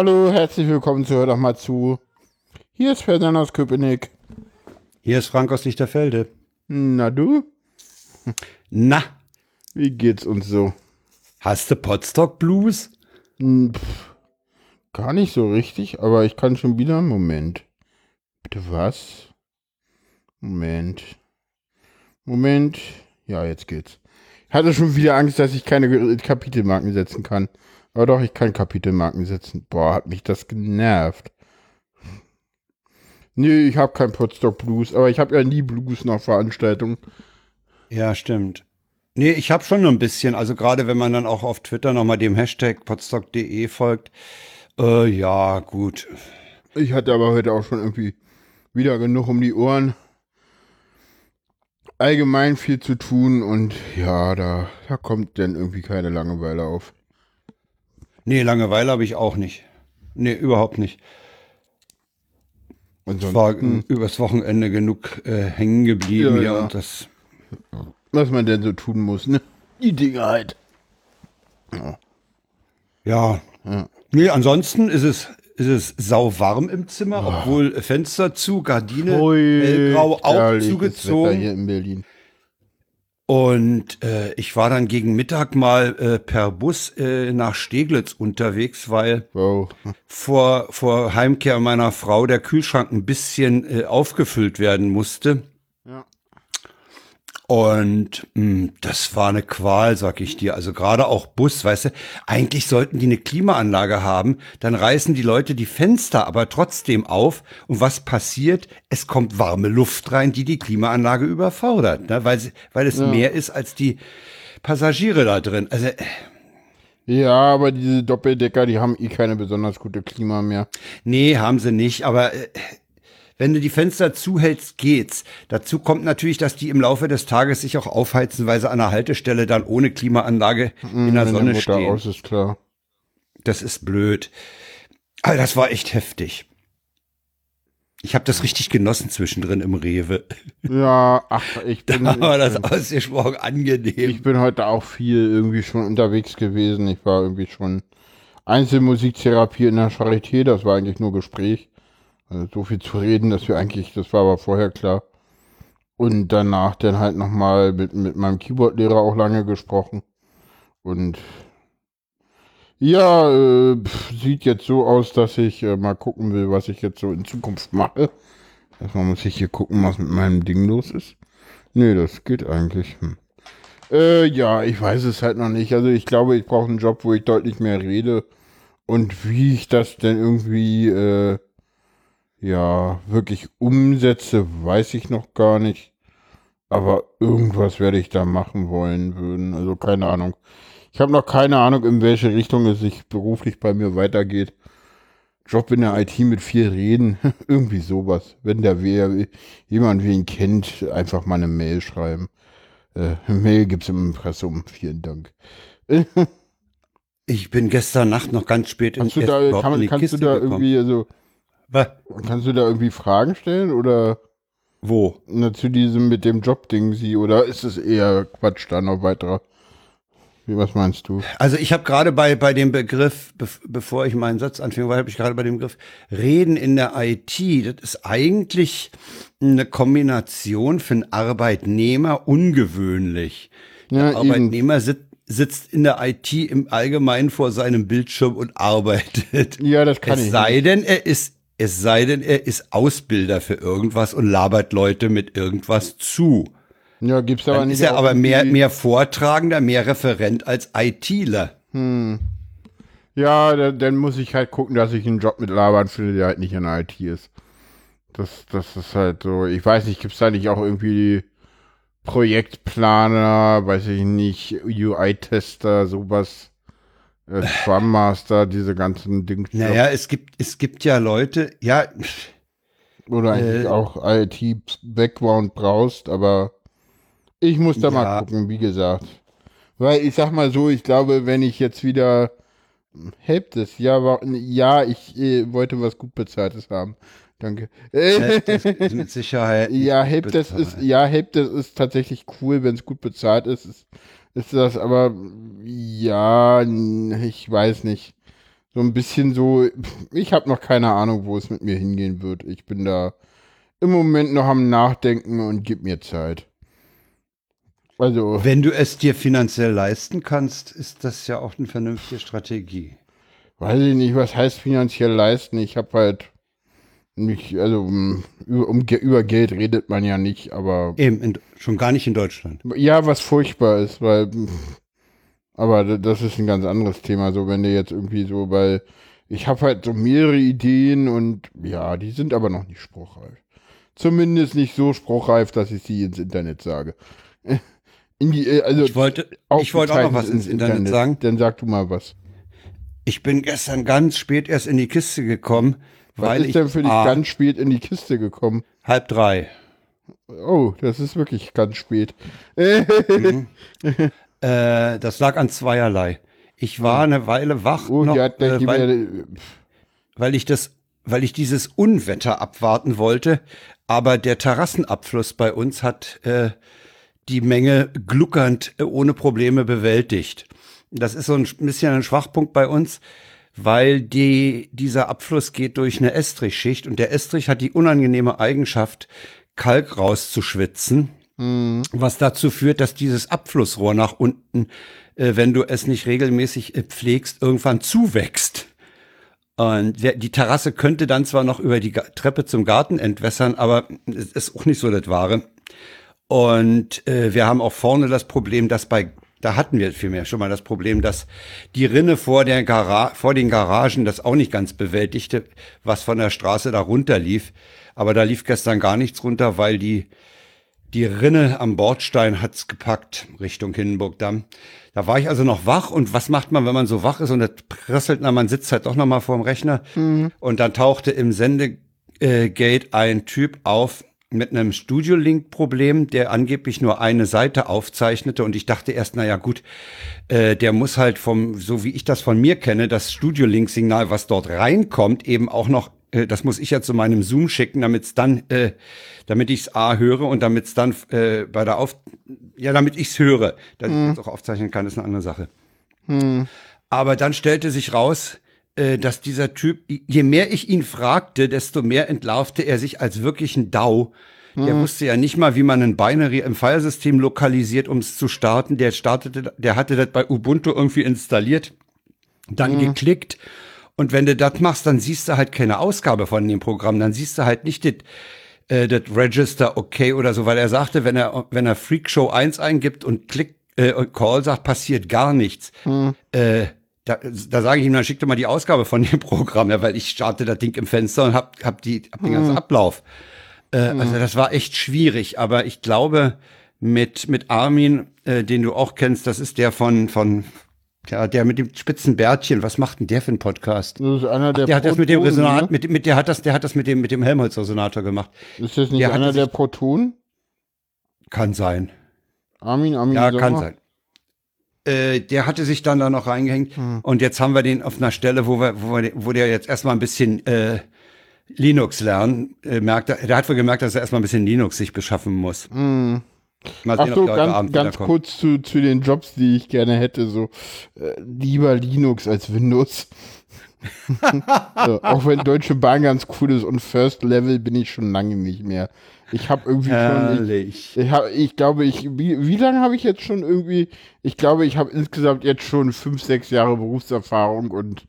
Hallo, herzlich willkommen zu Hör doch mal zu. Hier ist Ferdinand aus Köpenick. Hier ist Frank aus Lichterfelde. Na du? Na, Wie geht's uns so? hast du Potstock Blues? Hm, pff, gar nicht so richtig, aber ich kann schon wieder. Moment. Bitte was? Moment. Moment. Ja, jetzt geht's. Ich hatte schon wieder Angst, dass ich keine Kapitelmarken setzen kann. Aber doch, ich kann Kapitelmarken setzen. Boah, hat mich das genervt. Nee, ich habe kein Podstock Blues, aber ich habe ja nie Blues nach Veranstaltungen. Ja, stimmt. Nee, ich habe schon ein bisschen, also gerade wenn man dann auch auf Twitter nochmal dem Hashtag potstock.de folgt. Äh, ja, gut. Ich hatte aber heute auch schon irgendwie wieder genug um die Ohren. Allgemein viel zu tun und ja, da, da kommt dann irgendwie keine Langeweile auf. Nee, Langeweile habe ich auch nicht. Nee, überhaupt nicht. Und Es war sonst, übers Wochenende genug äh, hängen geblieben Ja, ja. und das. was man denn so tun muss, ne? Die Dinge halt. Ja. Ja. Nee, ansonsten ist es, ist es sauwarm im Zimmer, obwohl Fenster zu, Gardine hellgrau auch zugezogen. hier in Berlin. Und äh, ich war dann gegen Mittag mal äh, per Bus äh, nach Steglitz unterwegs, weil Wow. vor, vor Heimkehr meiner Frau der Kühlschrank ein bisschen äh, aufgefüllt werden musste. Ja. Und mh, das war eine Qual, sag ich dir. Also gerade auch Bus, weißt du, eigentlich sollten die eine Klimaanlage haben, dann reißen die Leute die Fenster aber trotzdem auf. Und was passiert? Es kommt warme Luft rein, die die Klimaanlage überfordert, ne? weil, sie, weil es mehr ist als die Passagiere da drin. Also äh, Ja, aber diese Doppeldecker, die haben eh keine besonders gute Klima mehr. Nee, haben sie nicht, aber äh, wenn du die Fenster zuhältst, geht's. Dazu kommt natürlich, dass die im Laufe des Tages sich auch aufheizen, weil sie an der Haltestelle dann ohne Klimaanlage in der Sonne Mutter stehen. aus ist, klar. Das ist blöd. Aber das war echt heftig. Ich habe das richtig genossen zwischendrin im Rewe. Ja, ach, ich bin, Da war das ausgesprochen angenehm. ich bin heute auch viel irgendwie schon unterwegs gewesen. Ich war irgendwie schon Einzelmusiktherapie in der Charité, das war eigentlich nur Gespräch. Also so viel zu reden, dass wir eigentlich, das war aber vorher klar. Und danach dann halt nochmal mit, mit meinem Keyboard-Lehrer auch lange gesprochen. Und ja, äh, sieht jetzt so aus, dass ich äh, mal gucken will, was ich jetzt so in Zukunft mache. Erstmal muss ich hier gucken, was mit meinem Ding los ist. Nee, das geht eigentlich. Hm. Äh, ja, ich weiß es halt noch nicht. Also ich glaube, ich brauche einen Job, wo ich deutlich mehr rede. Und wie ich das denn irgendwie, äh, ja, wirklich umsetze, weiß ich noch gar nicht. Aber irgendwas werde ich da machen wollen würden. Also keine Ahnung. Ich habe noch keine Ahnung, in welche Richtung es sich beruflich bei mir weitergeht. Job in der IT mit viel Reden, irgendwie sowas. Wenn der wer, jemand wen kennt, einfach mal eine Mail schreiben. Äh, Mail gibt's im Impressum. Vielen Dank. Ich bin gestern Nacht noch ganz spät in Kannst du da, kann, kannst du Kiste da gekommen. irgendwie, also, Was? kannst du da irgendwie Fragen stellen oder Wo? na, zu diesem mit dem Job-Ding sie oder ist es eher Quatsch da noch weiterer? Wie, was meinst du? Also ich habe gerade bei, bei dem Begriff, bev- bevor ich meinen Satz anfing, habe ich gerade bei dem Begriff Reden in der IT, das ist eigentlich eine Kombination für einen Arbeitnehmer ungewöhnlich. Ja, Der. Arbeitnehmer sit, sitzt in der IT im Allgemeinen vor seinem Bildschirm und arbeitet. Ja, das kann es ich sei denn, er ist es sei denn, er ist Ausbilder für irgendwas und labert Leute mit irgendwas zu. Ja, gibt's aber Dann nicht. ist er aber mehr, mehr Vortragender, mehr Referent als ITler. Ja, dann, dann muss ich halt gucken, dass ich einen Job mit Labern finde, der halt nicht in der IT ist. Das, das ist halt so. Ich weiß nicht, gibt's da nicht auch irgendwie Projektplaner, weiß ich nicht, UI-Tester, sowas, äh, Scrum Master, diese ganzen Dinge. Naja, es gibt, es gibt ja Leute, ja, Oder eigentlich äh, auch IT-Background brauchst, aber ich muss da mal Ja. gucken, wie gesagt. Weil ich sag mal so, ich glaube, wenn ich jetzt wieder Helpt es, ja, war, ja, ich äh, wollte was gut bezahltes haben. Danke. Äh, Das ist mit Sicherheit. ja, Helpdesk ist, ja, Helpdesk ist tatsächlich cool, wenn es gut bezahlt ist, ist, ist das, aber ja, ich weiß nicht. so ein bisschen so, ich habe noch keine Ahnung, wo es mit mir hingehen wird. Ich bin da im Moment noch am Nachdenken und gib mir Zeit. Also. Wenn du es dir finanziell leisten kannst, ist das ja auch eine vernünftige Strategie. Weiß ich nicht, was heißt finanziell leisten? Ich habe halt nicht, also um, über Geld redet man ja nicht, aber. Eben, in, schon gar nicht in Deutschland. Ja, was furchtbar ist, weil. Aber das ist ein ganz anderes Thema. So, wenn du jetzt irgendwie so, weil ich habe halt so mehrere Ideen und ja, die sind aber noch nicht spruchreif. Zumindest nicht so spruchreif, dass ich sie ins Internet sage. Die, äh, also ich wollte, ich wollte auch noch was ins Internet, Internet sagen. Dann sag du mal was. Ich bin gestern ganz spät erst in die Kiste gekommen. Was weil ist denn für dich ah, ganz spät in die Kiste gekommen? Halb drei. Oh, das ist wirklich ganz spät. mhm. äh, das lag an zweierlei. Ich war eine Weile wach, oh, noch, ja, äh, weil, weil ich das, weil ich dieses Unwetter abwarten wollte. Aber der Terrassenabfluss bei uns hat äh, die Menge gluckernd äh, ohne Probleme bewältigt. Das ist so ein bisschen ein Schwachpunkt bei uns, weil die, dieser Abfluss geht durch eine Estrichschicht und der Estrich hat die unangenehme Eigenschaft, Kalk rauszuschwitzen, mhm. was dazu führt, dass dieses Abflussrohr nach unten, äh, wenn du es nicht regelmäßig äh, pflegst, irgendwann zuwächst. Und die Terrasse könnte dann zwar noch über die Treppe zum Garten entwässern, aber es ist auch nicht so das Wahre. Und äh, wir haben auch vorne das Problem, dass bei da hatten wir vielmehr schon mal das Problem, dass die Rinne vor, der Gara vor den Garagen das auch nicht ganz bewältigte, was von der Straße da runter lief. Aber da lief gestern gar nichts runter, weil die, die Rinne am Bordstein hat's gepackt Richtung Hindenburgdamm. Da war ich also noch wach und was macht man, wenn man so wach ist und das prasselt, na, man sitzt halt doch noch mal vor dem Rechner mhm. und dann tauchte im Sendegate ein Typ auf, mit einem Studio-Link-Problem, der angeblich nur eine Seite aufzeichnete und ich dachte erst, naja gut, äh, der muss halt vom, so wie ich das von mir kenne, das Studio-Link-Signal, was dort reinkommt, eben auch noch, äh, das muss ich ja zu meinem Zoom schicken, damit es dann, äh, damit ich es A höre und damit es dann äh, bei der Auf, ja, damit ich es höre, dass hm. ich es auch aufzeichnen kann, ist eine andere Sache. Hm. Aber dann stellte sich raus, dass dieser Typ, je mehr ich ihn fragte, desto mehr entlarvte er sich als wirklich ein DAO. Der mhm. wusste ja nicht mal, wie man ein Binary im Filesystem lokalisiert, um es zu starten. Der startete, der hatte das bei Ubuntu irgendwie installiert, dann mhm. geklickt. Und wenn du das machst, dann siehst du halt keine Ausgabe von dem Programm. Dann siehst du halt nicht das, äh, das Register okay oder so, weil er sagte, wenn er, wenn er Freakshow 1 eingibt und klickt, äh, Call sagt, passiert gar nichts. Mhm. Äh, da, da sage ich ihm, dann schick doch mal die Ausgabe von dem Programm, ja, weil ich starte das Ding im Fenster und hab, hab, die, hab den ganzen hm. Ablauf. Äh, hm. Also das war echt schwierig, aber ich glaube, mit, mit Armin, äh, den du auch kennst, das ist der von, von ja, der mit dem spitzen Bärtchen, was macht denn der für einen Podcast? Das ist einer der Ach, der hat das mit dem Resonator, ne? mit, mit, der hat das, der hat das mit dem, mit dem Helmholtz-Resonator gemacht. Ist das nicht der einer der Proton? Kann sein. Armin, Armin. Ja, kann sein. Äh, der hatte sich dann da noch reingehängt. Hm. Und jetzt haben wir den auf einer Stelle, wo wir, wo, wir, wo der jetzt erstmal ein bisschen äh, Linux lernen. Äh, merkt, der hat wohl gemerkt, dass er erstmal ein bisschen Linux sich beschaffen muss. Hm. Mal Ach so, ganz, ganz kurz zu, zu den Jobs, die ich gerne hätte. So äh, lieber Linux als Windows. so, auch wenn Deutsche Bahn ganz cool ist und First Level bin ich schon lange nicht mehr. Ich habe irgendwie Herrlich. schon. Ich, ich, hab, ich glaube, ich. Wie, wie lange habe ich jetzt schon irgendwie. Ich glaube, ich habe insgesamt jetzt schon fünf, sechs Jahre Berufserfahrung und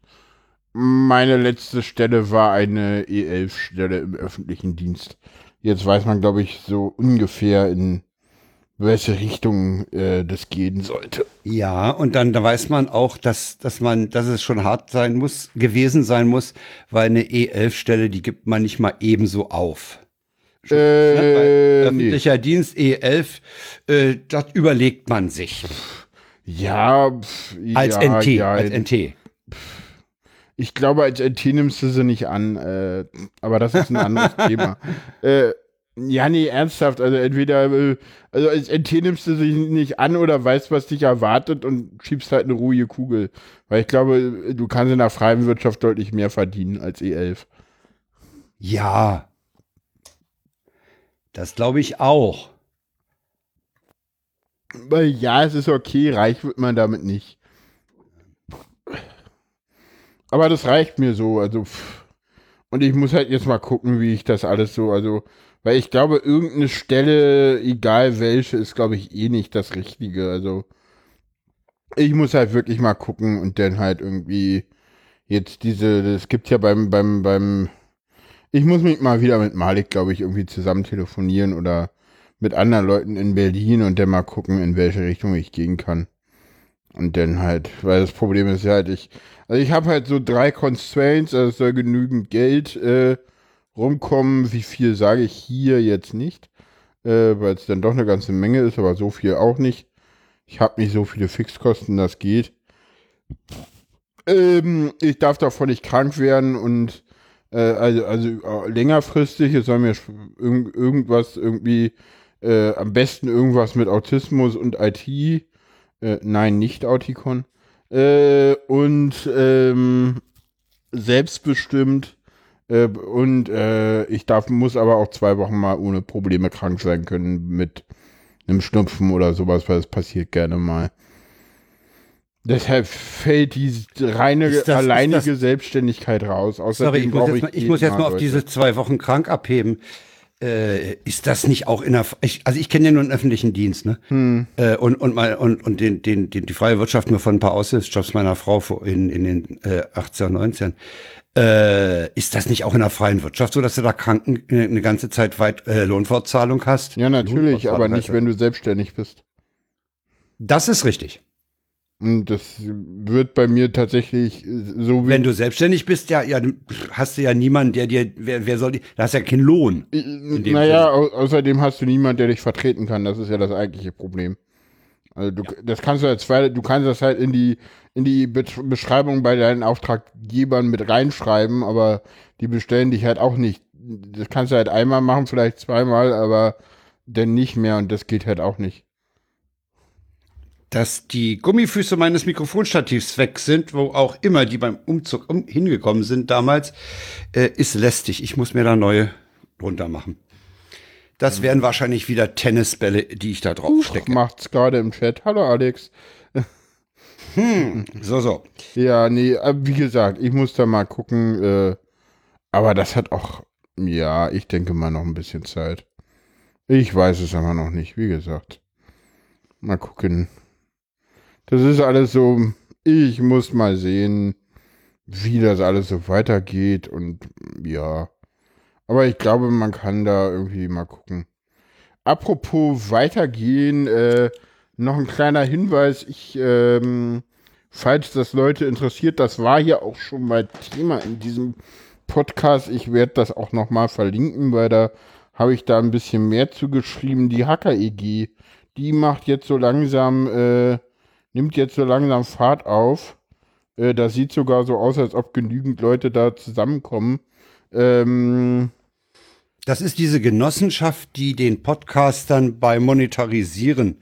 meine letzte Stelle war eine E11-Stelle im öffentlichen Dienst. Jetzt weiß man, glaube ich, so ungefähr in welche Richtung äh, das gehen sollte. Ja, und dann da weiß man auch, dass, dass man, dass es schon hart sein muss, gewesen sein muss, weil eine E11-Stelle, die gibt man nicht mal ebenso auf. Äh, ne? öffentlicher nee. Dienst E11, äh, das überlegt man sich. Ja, pf, als ja, NT, ja, als NT. Ich glaube, als NT nimmst du sie nicht an, äh, aber das ist ein anderes Thema. Äh, ja, nee, ernsthaft. Also entweder, äh, also als NT nimmst du sie nicht an oder weißt, was dich erwartet und schiebst halt eine ruhige Kugel. Weil ich glaube, du kannst in der freien Wirtschaft deutlich mehr verdienen als E11. Ja, das glaube ich auch. Weil ja, es ist okay, reich wird man damit nicht. aber das reicht mir so, also pff. und ich muss halt jetzt mal gucken, wie ich das alles so, also weil ich glaube, irgendeine Stelle, egal welche, ist glaube ich eh nicht das Richtige, also ich muss halt wirklich mal gucken und dann halt irgendwie jetzt diese, es gibt ja beim, beim, beim, ich muss mich mal wieder mit Malik, glaube ich, irgendwie zusammen telefonieren oder mit anderen Leuten in Berlin und dann mal gucken, in welche Richtung ich gehen kann. Und dann halt, weil das Problem ist ja halt, ich, also ich habe halt so drei Constraints, also es soll genügend Geld äh, rumkommen, wie viel sage ich hier jetzt nicht, äh, weil es dann doch eine ganze Menge ist, aber so viel auch nicht. Ich habe nicht so viele Fixkosten, das geht. Ähm, ich darf davon nicht krank werden und äh, also, also äh, längerfristig, es soll mir irg irgendwas irgendwie, äh, am besten irgendwas mit Autismus und IT. Äh, nein, nicht Autikon. Äh, und ähm, selbstbestimmt. Äh, und ich darf, muss aber auch zwei Wochen mal ohne Probleme krank sein können mit einem Schnupfen oder sowas, weil es passiert gerne mal. Deshalb fällt die reine, das, alleinige Selbstständigkeit raus. Außerdem sorry, ich muss, jetzt, ich, ich muss jetzt mal auf Leute. diese zwei Wochen krank abheben. Äh, ist das nicht auch in der, ich, also ich kenne ja nur einen öffentlichen Dienst, ne? Hm. Äh, und, und mal, und, und den, den, den, die freie Wirtschaft nur von ein paar Aushilfsjobs meiner Frau in, in den äh, 18, 19. Äh, ist das nicht auch in der freien Wirtschaft so, dass du da Kranken äh, eine ganze Zeit weit äh, Lohnfortzahlung hast? Ja, natürlich, aber nicht, wenn du selbstständig bist. Das ist richtig. Und das wird bei mir tatsächlich so wie. Wenn du selbstständig bist, ja, ja, hast du ja niemanden, der dir, wer, wer soll, da hast ja keinen Lohn. Naja, au außerdem hast du niemanden, der dich vertreten kann. Das ist ja das eigentliche Problem. Also du, ja. das kannst du als zweite, du kannst das halt in die, in die Be Beschreibung bei deinen Auftraggebern mit reinschreiben, aber die bestellen dich halt auch nicht. Das kannst du halt einmal machen, vielleicht zweimal, aber dann nicht mehr und das geht halt auch nicht. Dass die Gummifüße meines Mikrofonstativs weg sind, wo auch immer die beim Umzug um, hingekommen sind damals, äh, ist lästig. Ich muss mir da neue drunter machen. Das wären wahrscheinlich wieder Tennisbälle, die ich da drauf stecke. Macht's gerade im Chat. Hallo Alex. Hm, so, so. Ja, nee, äh, wie gesagt, ich muss da mal gucken. Äh, aber das hat auch, ja, ich denke mal noch ein bisschen Zeit. Ich weiß es aber noch nicht, wie gesagt. Mal gucken. Das ist alles so, ich muss mal sehen, wie das alles so weitergeht und ja. Aber ich glaube, man kann da irgendwie mal gucken. Apropos weitergehen, äh, noch ein kleiner Hinweis. Ich, ähm, falls das Leute interessiert, das war ja auch schon mal Thema in diesem Podcast. Ich werde das auch noch mal verlinken, weil da habe ich da ein bisschen mehr zugeschrieben. Die Hacker EG, die macht jetzt so langsam, äh, nimmt jetzt so langsam Fahrt auf. Äh, das sieht sogar so aus, als ob genügend Leute da zusammenkommen. Ähm, das ist diese Genossenschaft, die den Podcastern bei Monetarisieren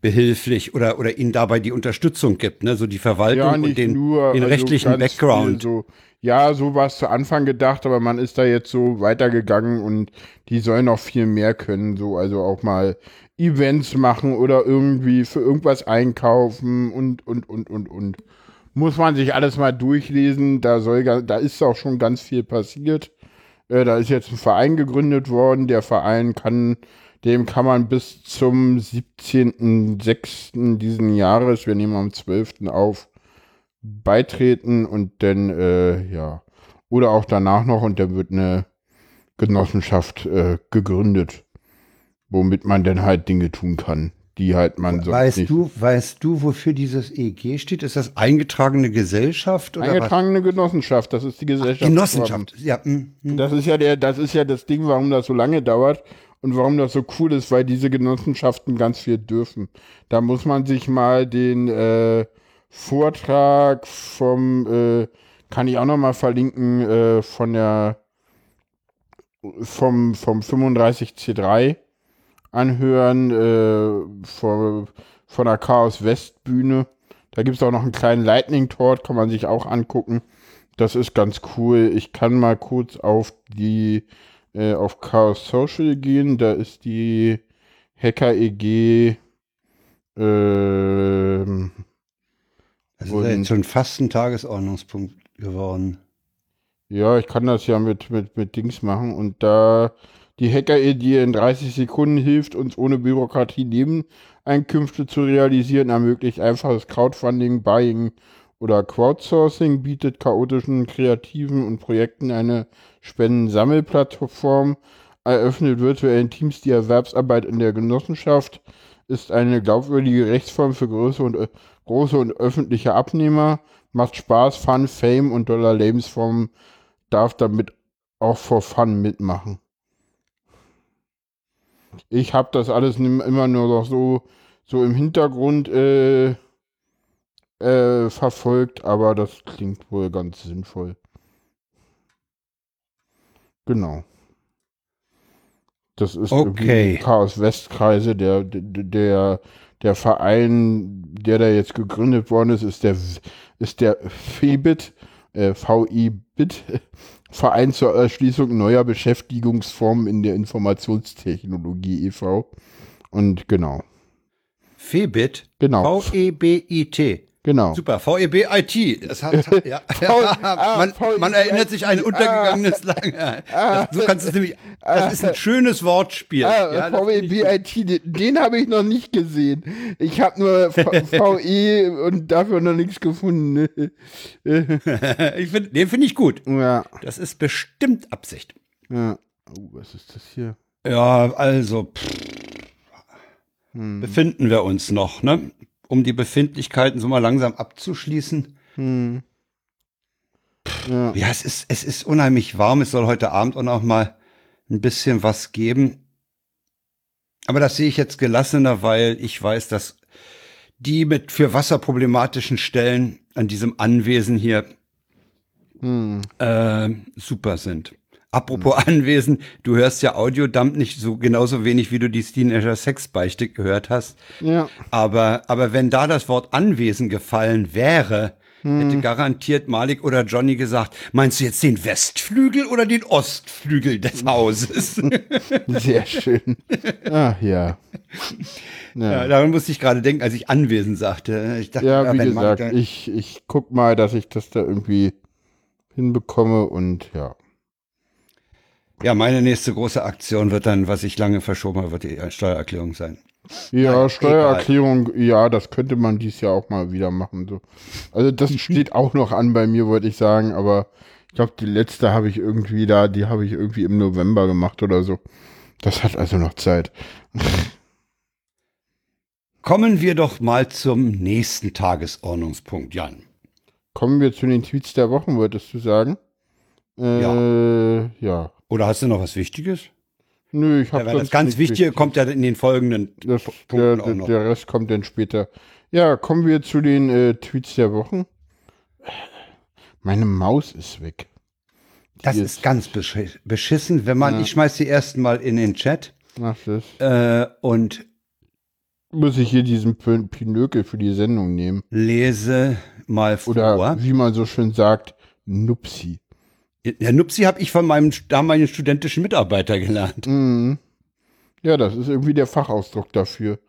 behilflich oder, oder ihnen dabei die Unterstützung gibt, ne? so die Verwaltung ja, und den, nur, den also rechtlichen Background. So, ja, so war es zu Anfang gedacht, aber man ist da jetzt so weitergegangen und die sollen noch viel mehr können, so also auch mal Events machen oder irgendwie für irgendwas einkaufen und, und, und, und, und. Muss man sich alles mal durchlesen, da soll, da ist auch schon ganz viel passiert. Äh, da ist jetzt ein Verein gegründet worden, der Verein kann dem kann man bis zum 17.06. diesen Jahres, wir nehmen am 12. auf, beitreten und dann, äh, ja, oder auch danach noch und dann wird eine Genossenschaft äh, gegründet, womit man dann halt Dinge tun kann, die halt man so. Weißt du, weißt du, wofür dieses EG steht? Ist das eingetragene Gesellschaft oder eingetragene was? Genossenschaft? Das ist die Gesellschaft. Ach, Genossenschaft, ja. Mm, mm. Das ist ja der, das ist ja das Ding, warum das so lange dauert und warum das so cool ist, weil diese Genossenschaften ganz viel dürfen. Da muss man sich mal den äh, Vortrag vom, äh, kann ich auch noch mal verlinken, äh, von der vom, vom 35C3 anhören, äh, von, von der Chaos West Bühne. Da gibt es auch noch einen kleinen Lightning Talk, kann man sich auch angucken. Das ist ganz cool. Ich kann mal kurz auf die äh, auf Chaos Social gehen. Da ist die Hacker EG. Ähm, das ist ja jetzt schon fast ein Tagesordnungspunkt geworden. Ja, ich kann das ja mit, mit, mit Dings machen und da die Hacker-Idee in 30 Sekunden hilft, uns ohne Bürokratie Nebeneinkünfte zu realisieren, ermöglicht einfaches Crowdfunding, Buying oder Crowdsourcing, bietet chaotischen Kreativen und Projekten eine Spendensammelplattform, eröffnet virtuellen Teams die Erwerbsarbeit in der Genossenschaft, ist eine glaubwürdige Rechtsform für große und, große und öffentliche Abnehmer, macht Spaß, Fun, Fame und Dollar Lebensform darf damit auch for Fun mitmachen. Ich habe das alles immer nur noch so, so im Hintergrund äh, äh, verfolgt, aber das klingt wohl ganz sinnvoll. Genau. Das ist okay. Chaos Westkreise, der, der, der, Verein, der da jetzt gegründet worden ist, ist der, ist der FEBIT, äh, VI-BIT, Verein zur Erschließung neuer Beschäftigungsformen in der Informationstechnologie e.V. Und genau. FEBIT? Genau. V-E-B-I-T. Genau. Super, VEB IT. Das hat, ja, ja, man, man erinnert sich an ein untergegangenes ah, lange. Ah, so kannst du es nämlich. Das ist ein schönes Wortspiel. Ah, ja, VEB IT, den, den habe ich noch nicht gesehen. Ich habe nur VE und dafür noch nichts gefunden. ich find, den finde ich gut. Ja. Das ist bestimmt Absicht. Ja. Oh, was ist das hier? Ja, also. Pff, hm. Befinden wir uns noch, ne? Um die Befindlichkeiten so mal langsam abzuschließen. Hm. Ja. ja, es ist, es ist unheimlich warm. Es soll heute Abend auch noch mal ein bisschen was geben. Aber das sehe ich jetzt gelassener, weil ich weiß, dass die mit für Wasser problematischen Stellen an diesem Anwesen hier hm. äh, super sind. Apropos mhm. Anwesen, du hörst ja Audiodump nicht so genauso wenig, wie du die Teenager Sexbeichte gehört hast. Ja. Aber, aber wenn da das Wort Anwesen gefallen wäre, hm. hätte garantiert Malik oder Johnny gesagt, meinst du jetzt den Westflügel oder den Ostflügel des Hauses? Sehr schön. Ach ja. Ja, ja daran musste ich gerade denken, als ich Anwesen sagte. Ich dachte, ja, wie gesagt, ich, ich guck mal, dass ich das da irgendwie hinbekomme und ja. Ja, meine nächste große Aktion wird dann, was ich lange verschoben habe, wird die Steuererklärung sein. Ja, Nein, Steuererklärung, egal. ja, das könnte man dies Jahr auch mal wieder machen. So. Also das steht auch noch an bei mir, wollte ich sagen, aber ich glaube, die letzte habe ich irgendwie da, die habe ich irgendwie im November gemacht oder so. Das hat also noch Zeit. Kommen wir doch mal zum nächsten Tagesordnungspunkt, Jan. Kommen wir zu den Tweets der Wochen, wolltest du sagen? Äh, ja. Ja. Oder hast du noch was Wichtiges? Nö, ich habe ja, das ganz Wichtige wichtig. kommt ja in den folgenden das, der, der, der, Rest kommt dann später. Ja, kommen wir zu den äh, Tweets der Wochen. Meine Maus ist weg. Die das ist, ist ganz beschissen, wenn man, ja. ich schmeiß die ersten mal in den Chat. Mach das. Äh, und muss ich hier diesen Pinökel für die Sendung nehmen. Lese mal vor. Oder wie man so schön sagt, Nupsi. Ja, Nupsi habe ich von meinem damaligen studentischen Mitarbeiter gelernt. Mhm. Ja, das ist irgendwie der Fachausdruck dafür.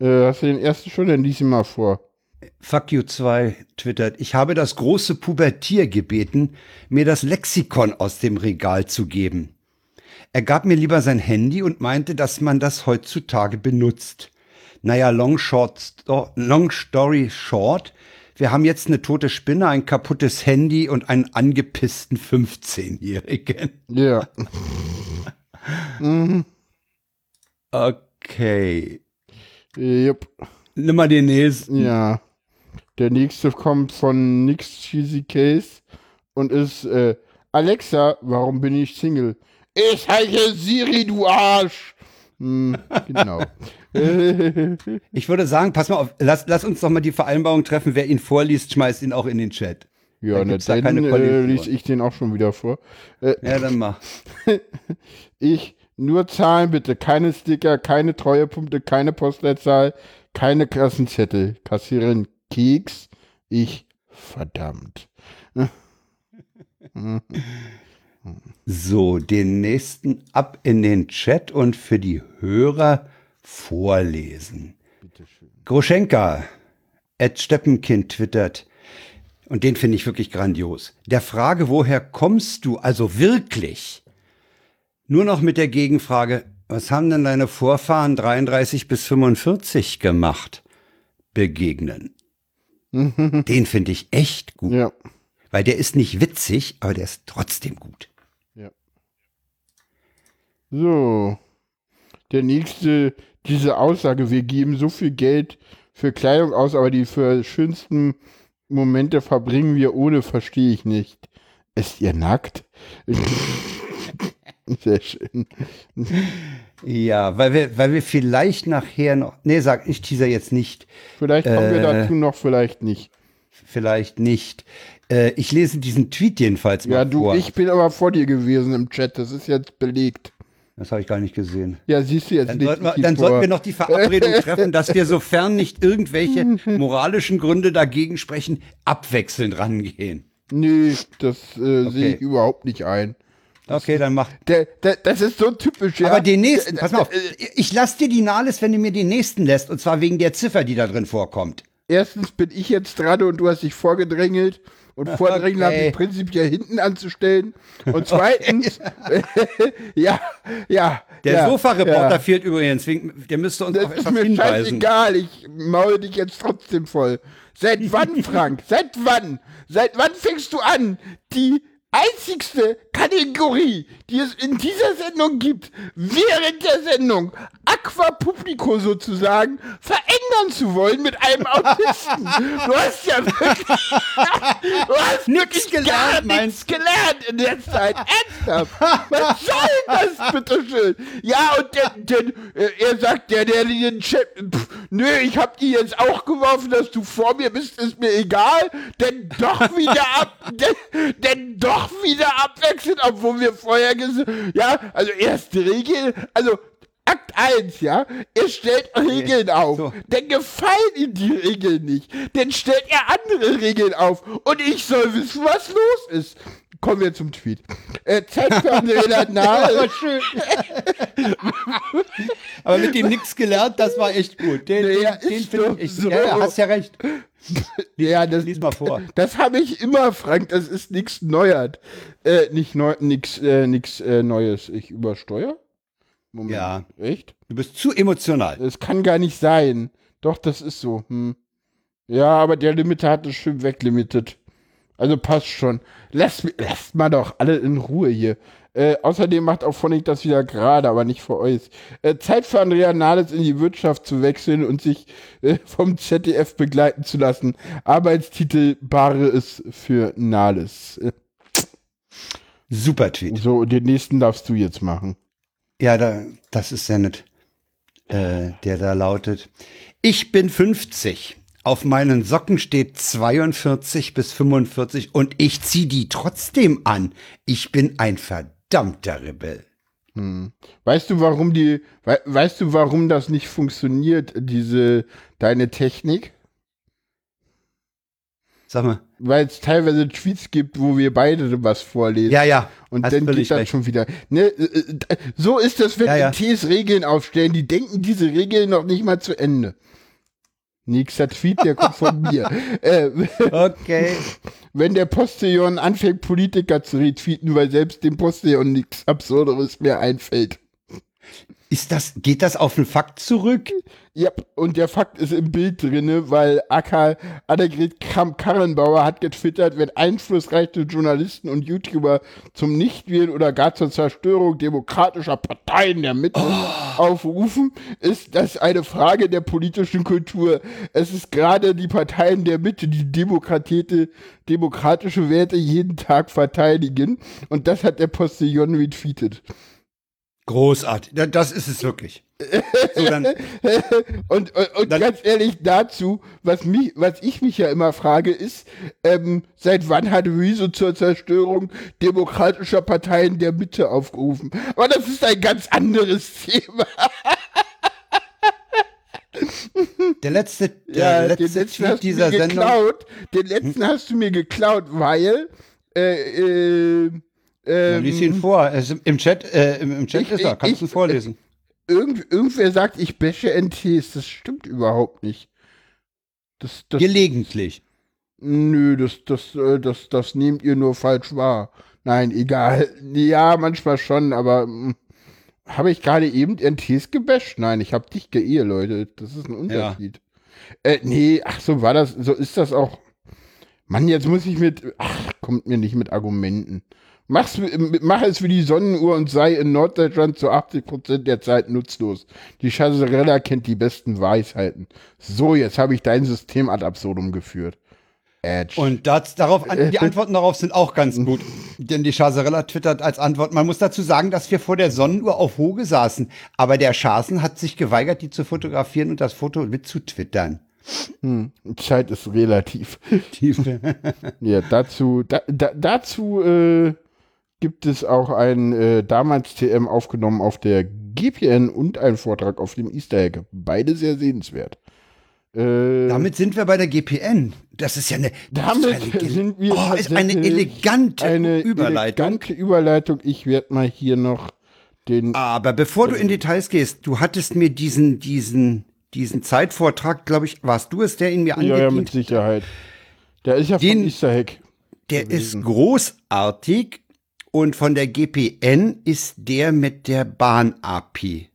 Äh, hast du den ersten schon, dann lies ihn mal vor. Fuck you 2 twittert, ich habe das große Pubertier gebeten, mir das Lexikon aus dem Regal zu geben. Er gab mir lieber sein Handy und meinte, dass man das heutzutage benutzt. Naja, long, short, long story short, wir haben jetzt eine tote Spinne, ein kaputtes Handy und einen angepissten 15-Jährigen. Ja. mhm. Okay. Jupp. Nimm mal den nächsten. Ja. Der nächste kommt von Nix Cheesy Case und ist äh, Alexa, warum bin ich Single? Ich heiße Siri, du Arsch. Hm, genau. ich würde sagen, pass mal auf, lass, lass uns doch mal die Vereinbarung treffen. Wer ihn vorliest, schmeißt ihn auch in den Chat. Ja, ne, dann, dann äh, lies ich den auch schon wieder vor. Äh, ja, dann mach. ich, nur Zahlen bitte, keine Sticker, keine Treuepunkte, keine Postleitzahl, keine Kassenzettel. Kassieren Keks, ich, verdammt. So, den nächsten ab in den Chat und für die Hörer vorlesen. Groschenka, Ed Steppenkind twittert. und den finde ich wirklich grandios. Der Frage, woher kommst du also wirklich? Nur noch mit der Gegenfrage, was haben denn deine Vorfahren 33 bis 45 gemacht? Begegnen. Den finde ich echt gut. Ja. Weil der ist nicht witzig, aber der ist trotzdem gut. So. Der nächste, diese Aussage, wir geben so viel Geld für Kleidung aus, aber die für schönsten Momente verbringen wir ohne, verstehe ich nicht. Ist ihr nackt? Sehr schön. Ja, weil wir, weil wir vielleicht nachher noch. Nee, sag, ich teaser jetzt nicht. Vielleicht kommen wir Äh. dazu noch, vielleicht nicht. Vielleicht nicht. Äh, ich lese diesen Tweet jedenfalls mal Ja, du, vor. ich bin aber vor dir gewesen im Chat, das ist jetzt belegt. Das habe ich gar nicht gesehen. Ja, siehst du jetzt Dann, nicht. sollten wir, dann sollten wir noch die Verabredung treffen, dass wir, sofern nicht irgendwelche moralischen Gründe dagegen sprechen, abwechselnd rangehen. Nee, das äh, sehe ich Okay. überhaupt nicht ein. Okay, dann mach. Der, der, das ist so typisch, ja. Aber den nächsten, pass mal auf, ich lass dir die Nahles, wenn du mir den nächsten lässt, und zwar wegen der Ziffer, die da drin vorkommt. Erstens bin ich jetzt dran und du hast dich vorgedrängelt. Und Vordrängeln habe Okay. ich prinzipiell hinten anzustellen. Und zweitens, ja, ja. Der ja, Sofa-Reporter ja. fehlt übrigens, wegen- der müsste uns Das auf ist etwas mir hinweisen. scheißegal, ich maul dich jetzt trotzdem voll. Seit wann, Frank? Seit wann? Seit wann fängst du an, die einzigste Kategorie, die es in dieser Sendung gibt, während der Sendung Aqua Publico sozusagen verändern zu wollen mit einem Autisten? Du hast ja wirklich, du hast wirklich gelernt, gar nichts gelernt in der Zeit. Ernsthaft? Was soll das, bitteschön? Ja, und der, der, äh, er sagt, der, der den Chat, pff, nö, ich hab die jetzt auch geworfen, dass du vor mir bist, ist mir egal, denn doch wieder ab, denn, denn doch wieder abwechselnd, obwohl wir vorher gesagt, ja, also erste Regel, also Akt 1, ja, er stellt Regeln auf, so. denn gefallen ihm die Regeln nicht, dann stellt er andere Regeln auf und ich soll wissen, was los ist. Kommen wir zum Tweet. Äh, Zeit für Andrea Nahe. schön. Aber mit dem nix gelernt, das war echt gut. Den, Ja, den, den finde ich so. Ja, ja, hast ja recht. Ja, das, Lies mal vor. das habe ich immer, Frank. Das ist nichts Neues. Äh, nicht neu, nix, äh, nix äh, Neues. Ich übersteuere? Moment. Ja. Echt? Du bist zu emotional. Das kann gar nicht sein. Doch, das ist so. Hm. Ja, aber der Limiter hat es schön weglimitet. Also passt schon. Lasst, lasst mal doch alle in Ruhe hier. Äh, außerdem macht auch Phonic das wieder gerade, aber nicht für euch. Äh, Zeit für Andrea Nahles in die Wirtschaft zu wechseln und sich äh, vom ZDF begleiten zu lassen. Arbeitstitel Bare ist für Nahles. Äh, Super Tweet. so, den nächsten darfst du jetzt machen. Ja, da, das ist sehr nett. Äh, der da lautet, ich bin 50. Auf meinen Socken steht 42 bis 45 und ich zieh die trotzdem an. Ich bin ein verdammter Rebell. Weißt du, warum die, wei- weißt du, warum das nicht funktioniert, diese, deine Technik? Sag mal. Weil es teilweise Tweets gibt, wo wir beide was vorlesen. Ja, ja. Und hast dann geht das recht. schon wieder. Ne, äh, äh, so ist das, wenn Ja, ja. Regeln aufstellen. Die denken diese Regeln noch nicht mal zu Ende. Nächster Tweet, der kommt von mir. Äh, Okay. wenn der Postillon anfängt, Politiker zu retweeten, weil selbst dem Postillon nichts Absurderes mehr einfällt. Ist das, geht das auf einen Fakt zurück? Ja, und der Fakt ist im Bild drinne, weil Akka Annegret Kramp-Karrenbauer hat getwittert, wenn einflussreiche Journalisten und YouTuber zum Nichtwählen oder gar zur Zerstörung demokratischer Parteien der Mitte aufrufen, ist das eine Frage der politischen Kultur. Es ist gerade die Parteien der Mitte, die demokratische Werte jeden Tag verteidigen. Und das hat der Postillon retweetet. Großartig. Ja, Das ist es wirklich. So, dann, Und, und, und Dann- ganz ehrlich dazu, was mich, was ich mich ja immer frage, ist, ähm, seit wann hat Rezo zur Zerstörung demokratischer Parteien der Mitte aufgerufen? Aber das ist ein ganz anderes Thema. der letzte, der den letzte letzten Tweet hast du dieser mir Sendung. geklaut. Den letzten hast du mir geklaut, weil äh, äh, Ja, lies ihn ähm, vor. Es Im Chat, äh, im, im Chat Ich- ist er. Kannst du ich- vorlesen? irgend, irgendwer sagt, ich bäsche NTs. Das stimmt überhaupt nicht. Das, das, Gelegentlich. Nö, das, das, äh, das, das nehmt ihr nur falsch wahr. Nein, egal. Ja, manchmal schon, aber hm, habe ich gerade eben NTs gebasht? Nein, ich habe dich geehe, Leute. Das ist ein Unterschied. Äh, nee, ach so war das, so ist das auch. Mann, jetzt muss ich mit, ach, kommt mir nicht mit Argumenten. Mach's, mach es wie die Sonnenuhr und sei in Norddeutschland zu 80% der Zeit nutzlos. Die Chazerella kennt die besten Weisheiten. So, jetzt habe ich dein System ad absurdum geführt. Edge. Und das, darauf, die Antworten darauf sind auch ganz gut. Denn die Chazerella twittert als Antwort, man muss dazu sagen, dass wir vor der Sonnenuhr auf Hoge saßen. Aber der Schaßen hat sich geweigert, die zu fotografieren und das Foto mitzutwittern. Hm, Zeit ist relativ. ja, dazu, da, da, dazu äh, gibt es auch ein äh, damals TM aufgenommen auf der GPN und ein Vortrag auf dem Easter Egg. Beide sehr sehenswert. Äh, damit sind wir bei der GPN. Das ist ja eine. Damit sind wir. Oh, ist eine elegante eine Überleitung. Elegante Überleitung. Ich werde mal hier noch den. Aber bevor du in Details gehst, du hattest mir diesen, diesen, diesen Zeitvortrag, glaube ich, warst du es, der ihn mir angedient? Ja, ja, mit Sicherheit. Der ist ja den, von Easter Egg. Der gewesen. ist großartig und von der GPN ist der mit der Bahn-API.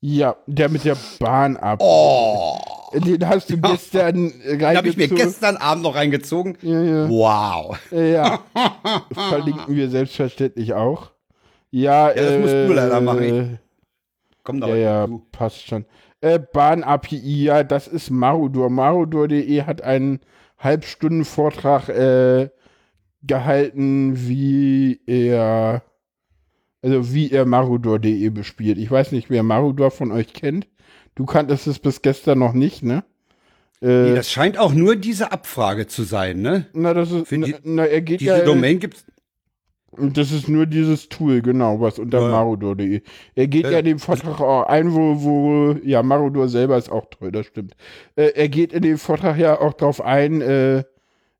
Ja, der mit der Bahn-API. Oh. Den hast du gestern reingezogen. Den habe ich mir gestern Abend noch reingezogen. Ja, ja. Wow. Ja. Verlinken wir selbstverständlich auch. Ja, ja das äh, musst du leider machen. Komm da ja, ja, passt schon. Äh, Bahn-API, ja, das ist Marudor. Marudor.de hat einen Halbstunden-Vortrag äh, gehalten, wie er, also wie er Marudor.de bespielt. Ich weiß nicht, wer Marudor von euch kennt. Du kanntest es bis gestern noch nicht, ne? Äh, nee, das scheint auch nur diese Abfrage zu sein, ne? Na, das ist, na, na, er geht diese ja. Diese Domain gibt's. Das ist nur dieses Tool, genau, was unter ja. Marudor.de. Er geht ja, ja in dem Vortrag auch ein, wo, wo, ja, Marudor selber ist auch toll, das stimmt. Äh, er geht in dem Vortrag ja auch drauf ein, äh,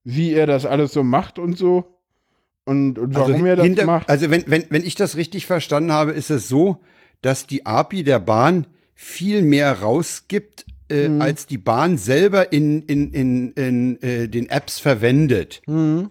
wie er das alles so macht und so. Und, und warum also er das hinter, macht. Also, wenn, wenn, wenn ich das richtig verstanden habe, ist es so, dass die API der Bahn viel mehr rausgibt, äh, mhm. als die Bahn selber in, in, in, in äh, den Apps verwendet. Mhm.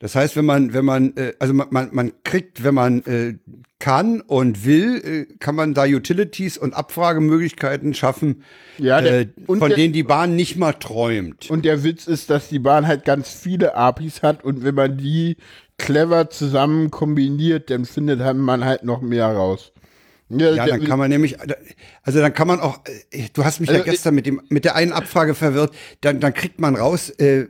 Das heißt, wenn man, wenn man, äh, also man, man, man kriegt, wenn man äh, kann und will, äh, kann man da Utilities und Abfragemöglichkeiten schaffen, ja, der, äh, von der, denen die Bahn nicht mal träumt. Und der Witz ist, dass die Bahn halt ganz viele APIs hat und wenn man die clever zusammen kombiniert, dann findet man halt noch mehr raus. Ja, ja dann kann man nämlich, also dann kann man auch, äh, du hast mich also, ja gestern mit dem mit der einen Abfrage verwirrt, dann, dann kriegt man raus, äh,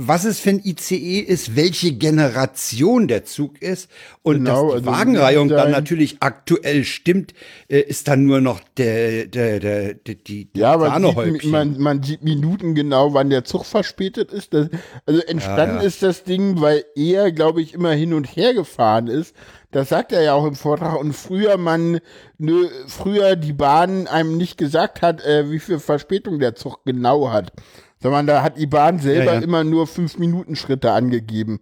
was es für ein ICE ist, welche Generation der Zug ist und genau, dass die also Wagenreihung dann natürlich aktuell stimmt, äh, ist dann nur noch der, der, der, der die ja, man sieht, man, man sieht Minuten genau, wann der Zug verspätet ist. Das, also entstanden ja, ja. ist das Ding, weil er, glaube ich, immer hin und her gefahren ist das sagt er ja auch im Vortrag. Und früher man, nö, früher die Bahn einem nicht gesagt hat, äh, wie viel Verspätung der Zug genau hat. Sondern da hat die Bahn selber ja, ja. immer nur fünf Minuten Schritte angegeben.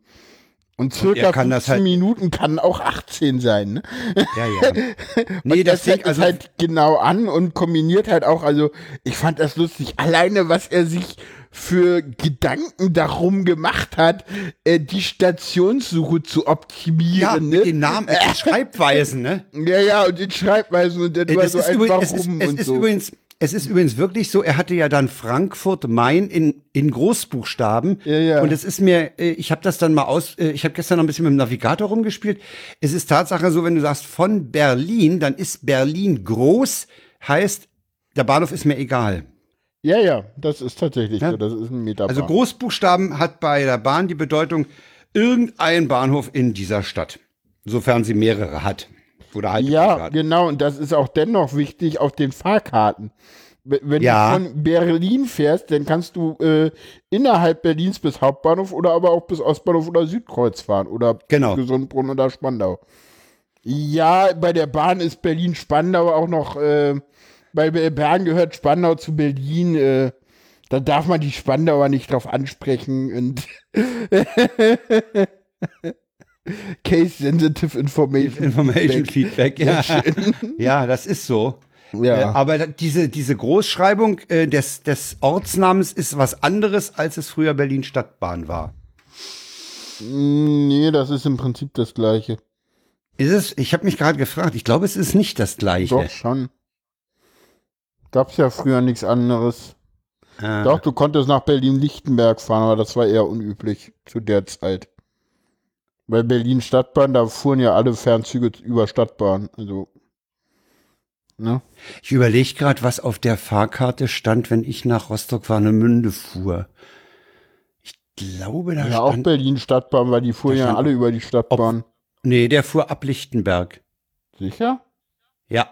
Und circa 15 halt Minuten kann auch 18 sein. Ne? Ja, ja. nee, das, das also halt genau an und kombiniert halt auch, also ich fand das lustig, alleine was er sich für Gedanken darum gemacht hat, äh, die Stationssuche zu optimieren. Ja, mit ne? den Namen, mit den Schreibweisen, ne? Ja, ja, und den Schreibweisen und das, das war so einfach es ist, es ist so. übrigens es ist übrigens wirklich so, er hatte ja dann Frankfurt Main in, in Großbuchstaben. Ja, ja. Und es ist mir, äh, ich habe das dann mal aus, äh, ich habe gestern noch ein bisschen mit dem Navigator rumgespielt. Es ist Tatsache so, wenn du sagst von Berlin, dann ist Berlin groß, heißt, der Bahnhof ist mir egal. Ja, ja, das ist tatsächlich ja? so. Das ist ein Meterbahn. Also Großbuchstaben hat bei der Bahn die Bedeutung irgendein Bahnhof in dieser Stadt, sofern sie mehrere hat. Oder halt ja, genau. Und das ist auch dennoch wichtig auf den Fahrkarten. Wenn ja. du von Berlin fährst, dann kannst du äh, innerhalb Berlins bis Hauptbahnhof oder aber auch bis Ostbahnhof oder Südkreuz fahren oder genau. Gesundbrunn oder Spandau. Ja, bei der Bahn ist Berlin-Spandau auch noch, äh, bei Bern gehört Spandau zu Berlin. Äh, da darf man die Spandauer nicht drauf ansprechen und Case Sensitive Information. Information Feedback, ja. ja, das ist so. Ja. Äh, aber diese, diese Großschreibung äh, des, des Ortsnamens ist was anderes, als es früher Berlin Stadtbahn war. Nee, das ist im Prinzip das gleiche. Ist es? Ich habe mich gerade gefragt. Ich glaube, es ist nicht das gleiche. Doch, schon. Gab's ja früher nichts anderes. Ah. Doch, du konntest nach Berlin-Lichtenberg fahren, aber das war eher unüblich zu der Zeit. Bei Berlin-Stadtbahn, da fuhren ja alle Fernzüge über Stadtbahn. Also, ne? Ich überlege gerade, was auf der Fahrkarte stand, wenn ich nach Rostock-Warnemünde fuhr. Ich glaube, da Ja, auch stand. Berlin-Stadtbahn, weil die fuhren ja stand- alle über die Stadtbahn. nee, der fuhr ab Lichtenberg. Sicher? Ja.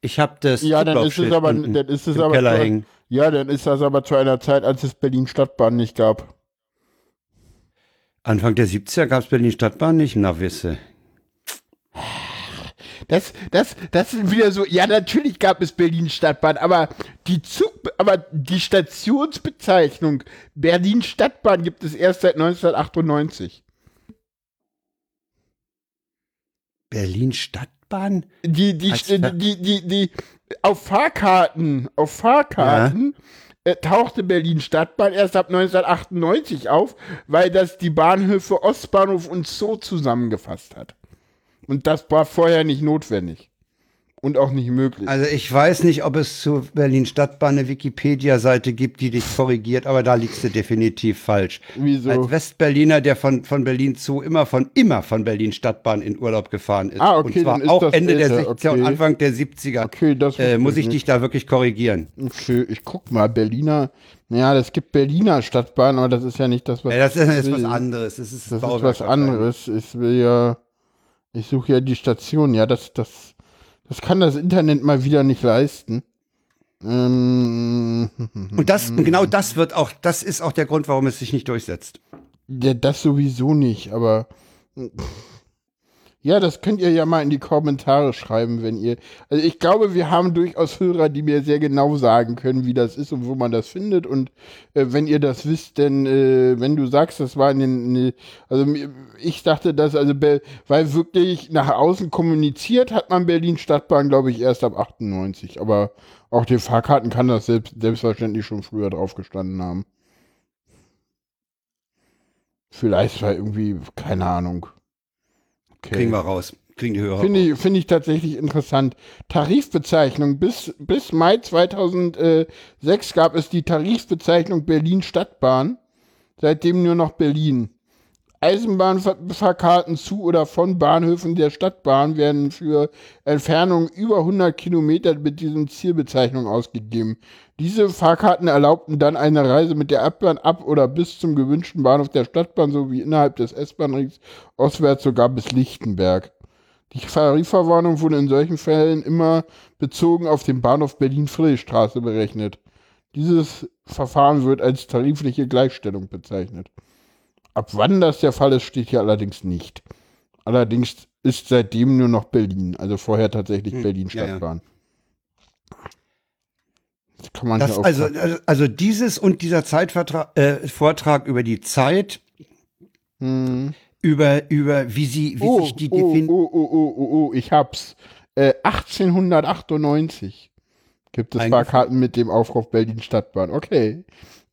Ich habe das. Ja, dann ist es aber, dann ist es aber, Keller hängen. ja, dann ist das aber zu einer Zeit, als es Berlin-Stadtbahn nicht gab. Anfang der 70er gab es Berlin Stadtbahn nicht, na wisse. Das, das, das sind wieder so, ja, natürlich gab es Berlin-Stadtbahn, aber die Zug, aber die Stationsbezeichnung Berlin-Stadtbahn gibt es erst seit 1998. Berlin Stadtbahn? Die, die, die, die, die, die, auf Fahrkarten, auf Fahrkarten äh, tauchte Berlin-Stadtbahn erst ab 1998 auf, weil das die Bahnhöfe Ostbahnhof und Zoo zusammengefasst hat. Und das war vorher nicht notwendig. Und auch nicht möglich. Also ich weiß nicht, ob es zu Berlin Stadtbahn eine Wikipedia-Seite gibt, die dich korrigiert, aber da liegst du definitiv falsch. Wieso? Als Westberliner, der von, von Berlin zu immer von immer von Berlin Stadtbahn in Urlaub gefahren ist. Ah, okay, Und zwar auch Ende der älter, 60er und okay. Anfang der 70er. Okay, das äh, muss ich ich nicht. dich da wirklich korrigieren. Okay, ich guck mal, Berliner, ja, es gibt Berliner Stadtbahn, aber das ist ja nicht das, was Ja, das ist, ist was anderes. Das ist, Das ist was anderes. Ich will ja, ich suche ja die Station, ja, das, das, das kann das Internet mal wieder nicht leisten. Ähm, Und das, und genau das wird auch, das ist auch der Grund, warum es sich nicht durchsetzt. ja, das sowieso nicht, aber ja, das könnt ihr ja mal in die Kommentare schreiben, wenn ihr. Also ich glaube, wir haben durchaus Hörer, die mir sehr genau sagen können, wie das ist und wo man das findet. Und äh, wenn ihr das wisst, denn äh, wenn du sagst, das war in den, also ich dachte das, also weil wirklich nach außen kommuniziert hat man Berlin Stadtbahn, glaube ich, erst ab 98. Aber auch die Fahrkarten kann das selbst, selbstverständlich schon früher drauf gestanden haben. Vielleicht war irgendwie, keine Ahnung. Okay. Kriegen wir raus. Kriegen die Hörer. Finde ich, finde ich tatsächlich interessant. Tarifbezeichnung. Bis, bis Mai 2006 gab es die Tarifbezeichnung Berlin Stadtbahn. Seitdem nur noch Berlin. Eisenbahnfahrkarten zu oder von Bahnhöfen der Stadtbahn werden für Entfernungen über 100 Kilometer mit diesen Zielbezeichnungen ausgegeben. Diese Fahrkarten erlaubten dann eine Reise mit der Abbahn ab oder bis zum gewünschten Bahnhof der Stadtbahn sowie innerhalb des S-Bahn-Rings ostwärts sogar bis Lichtenberg. Die Tarifverwarnung wurde in solchen Fällen immer bezogen auf den Bahnhof Berlin-Friedrichstraße berechnet. Dieses Verfahren wird als tarifliche Gleichstellung bezeichnet. Ab wann das der Fall ist, steht hier allerdings nicht. Allerdings ist seitdem nur noch Berlin, also vorher tatsächlich Hm, Berlin ja, ja. Stadtbahn. Das kann man Das, auch also, also- also dieses und dieser Zeitvortrag äh, Vortrag über die Zeit, Hm. über, über wie sie, wie Oh, sich die oh, oh, oh, oh, oh, oh, ich hab's. Äh, 1898 gibt es. Fahrkarten mit dem Aufruf Berlin Stadtbahn. Okay.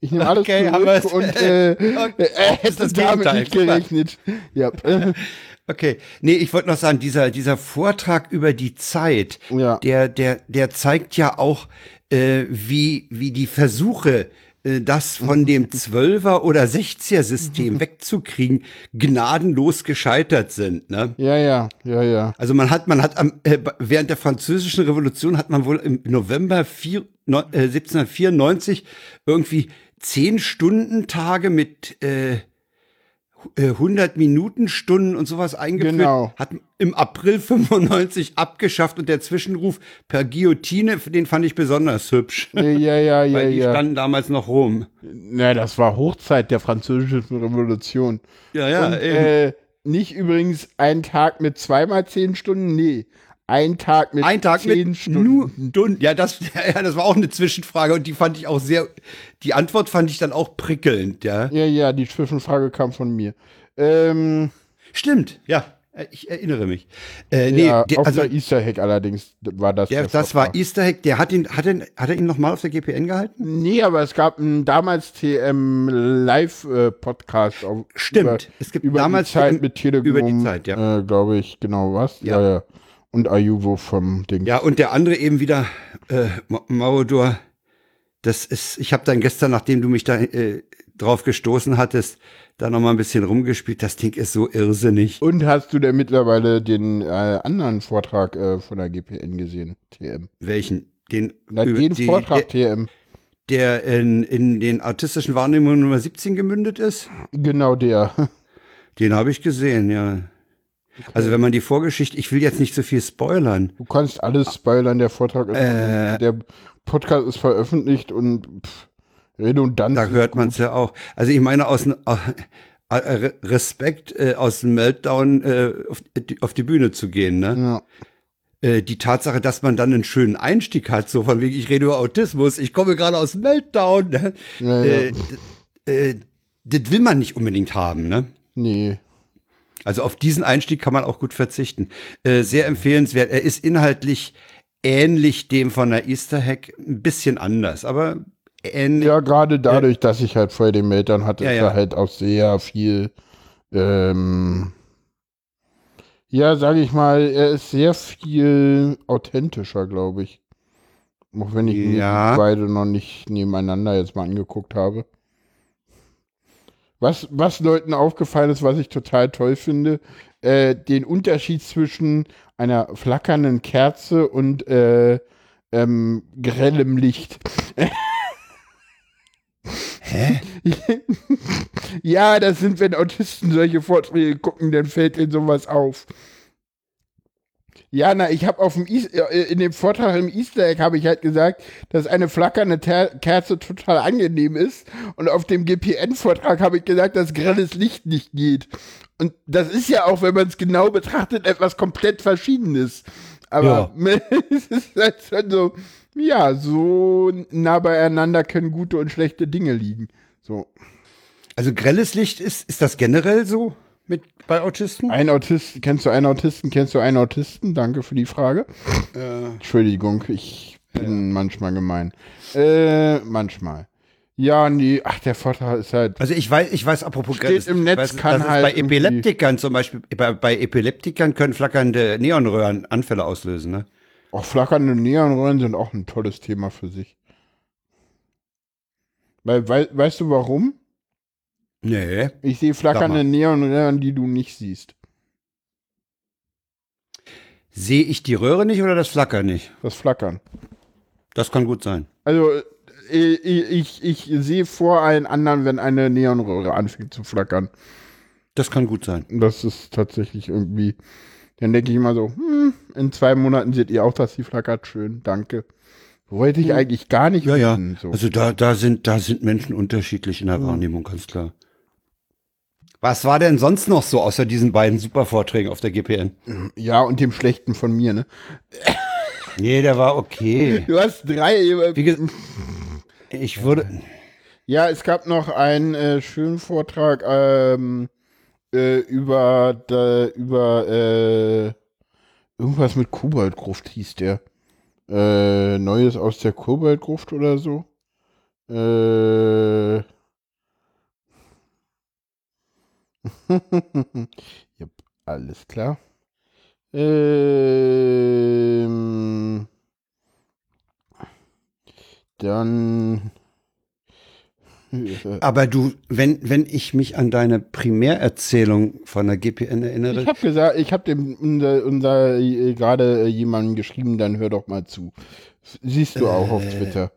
Ich nehme alles Okay, zurück und äh, Okay, äh, hätte ist das damit nicht gerechnet. Ja. Äh, Okay, nee, ich wollte noch sagen, dieser, dieser Vortrag über die Zeit, Ja. der, der, der zeigt ja auch, äh, wie, wie die Versuche, äh, das von dem Zwölfer- oder Sechziger-System wegzukriegen, gnadenlos gescheitert sind. Ne? ja, ja, ja, ja. Also man hat, man hat am, äh, während der französischen Revolution hat man wohl im November vier, neun- äh, 1794 irgendwie zehn Stunden Tage mit äh, äh, 100 Minuten Stunden und sowas eingeführt. Genau. Hat im April 95 abgeschafft und der Zwischenruf per Guillotine, den fand ich besonders hübsch. Ja, ja, ja, ja. Weil die ja. standen damals noch rum. Na, das war Hochzeit der französischen Revolution. Ja, ja, und, äh, nicht übrigens ein Tag mit zweimal zehn Stunden, nee. Ein Tag mit Ein Tag zehn mit Stunden. Stunden. Ja, das, ja, das war auch eine Zwischenfrage und die fand ich auch sehr, die Antwort fand ich dann auch prickelnd, ja. Ja, ja, die Zwischenfrage kam von mir. Ähm, Stimmt, ja. Äh, Ich erinnere mich. Äh, nee, ja, der, auf also der Easter Hack allerdings war das. der, der das war. Easter Hack. Der hat ihn, hat, ihn, hat er ihn nochmal auf der GPN gehalten? Nee, aber es gab einen damals TM Live-Podcast. Stimmt. Es gibt über damals die Zeit TM mit Telegram. über die Zeit, ja. Äh, Glaube ich, genau was. Ja. Ja, ja. Und Ayuvo vom Ding. Ja, und der andere eben wieder, äh, Ma- Maudor, das ist, ich habe dann gestern, nachdem du mich da äh, drauf gestoßen hattest, da noch mal ein bisschen rumgespielt. Das Ding ist so irrsinnig. Und hast du denn mittlerweile den äh, anderen Vortrag äh, von der GPN gesehen? TM. Welchen? Den, Na, den die- Vortrag der, TM. der in, in den artistischen Wahrnehmungen Nummer 17 gemündet ist? Genau der. Den habe ich gesehen, ja. Also wenn man die Vorgeschichte, ich will jetzt nicht so viel spoilern. Du kannst alles spoilern, der Vortrag ist, Äh. der Podcast ist veröffentlicht und pff, redundant. Da hört man es ja auch. Also ich meine, aus äh, äh, Respekt äh, aus dem Meltdown äh, auf, die- auf die Bühne zu gehen, ne? Ja. Äh, die Tatsache, dass man dann einen schönen Einstieg hat, so von wegen, ich rede über Autismus, ich komme gerade aus dem Meltdown, ne? Ja, ja. Äh, das will man nicht unbedingt haben, ne? Nee. Also auf diesen Einstieg kann man auch gut verzichten. Äh, sehr empfehlenswert. Er ist inhaltlich ähnlich dem von der Easter Hack, ein bisschen anders, aber ähnlich. Ja, gerade dadurch, dass ich halt vorher den Meltdown hatte, Ja, ist ja. halt auch sehr viel, ähm, ja, sage ich mal, er ist sehr viel authentischer, glaube ich. Auch wenn ich mir Ja. die beide noch nicht nebeneinander jetzt mal angeguckt habe. Was, was Leuten aufgefallen ist, was ich total toll finde, äh, den Unterschied zwischen einer flackernden Kerze und äh, ähm, grellem Licht. Hä? Ja, das sind, wenn Autisten solche Vorträge gucken, dann fällt ihnen sowas auf. Ja, na, ich habe auf dem Eas- äh, in dem Vortrag im Easter Egg habe ich halt gesagt, dass eine flackernde Ter Kerze total angenehm ist und auf dem GPN-Vortrag habe ich gesagt, dass grelles Licht nicht geht. Und das ist ja auch, wenn man es genau betrachtet, etwas komplett Verschiedenes. Aber es ist halt schon so, ja, so nah beieinander können gute und schlechte Dinge liegen. So. Also grelles Licht ist, ist das generell so mit bei Autisten? Ein Autist, kennst du einen Autisten? Kennst du einen Autisten? Danke für die Frage. Äh, Entschuldigung, ich bin manchmal gemein. Äh, manchmal. Ja, nee, ach, der Vorteil ist halt. also ich weiß, ich weiß, apropos Steht grelles im Netz, weiß, kann halt bei Epileptikern zum Beispiel, bei, bei Epileptikern können flackernde Neonröhren Anfälle auslösen, ne? Auch flackernde Neonröhren sind auch ein tolles Thema für sich. Weil, wei weißt du warum? Nee. Ich sehe flackernde. Neonröhren, die du nicht siehst. Sehe ich die Röhre nicht oder das Flackern nicht? Das Flackern. Das kann gut sein. Also, äh, ich, ich, ich sehe vor allen anderen, wenn eine Neonröhre anfängt zu flackern. Das kann gut sein. Das ist tatsächlich irgendwie. Dann denke ich immer so, hm, in zwei Monaten seht ihr auch, dass sie flackert. Schön, danke. Wollte ich eigentlich gar nicht Ja, ja. wissen. So. Also da, da sind, da sind Menschen unterschiedlich in der Wahrnehmung, ganz klar. Was war denn sonst noch so außer diesen beiden Supervorträgen auf der GPN? ja, und dem Schlechten von mir, ne? Nee, der war okay. Du hast drei. äh, ich würde. Ja, es gab noch einen äh, schönen Vortrag ähm, äh, über, da, über äh, irgendwas mit Koboldgruft hieß der. Äh, Neues aus der Koboldgruft oder so. Äh. Jupp, alles klar. Ähm, dann. Aber du, wenn, wenn ich mich an deine Primärerzählung von der GPN Ich erinnere, habe gesagt, ich habe dem unser, unser äh, gerade äh, jemandem geschrieben, dann hör doch mal zu. Siehst du auch auf Twitter.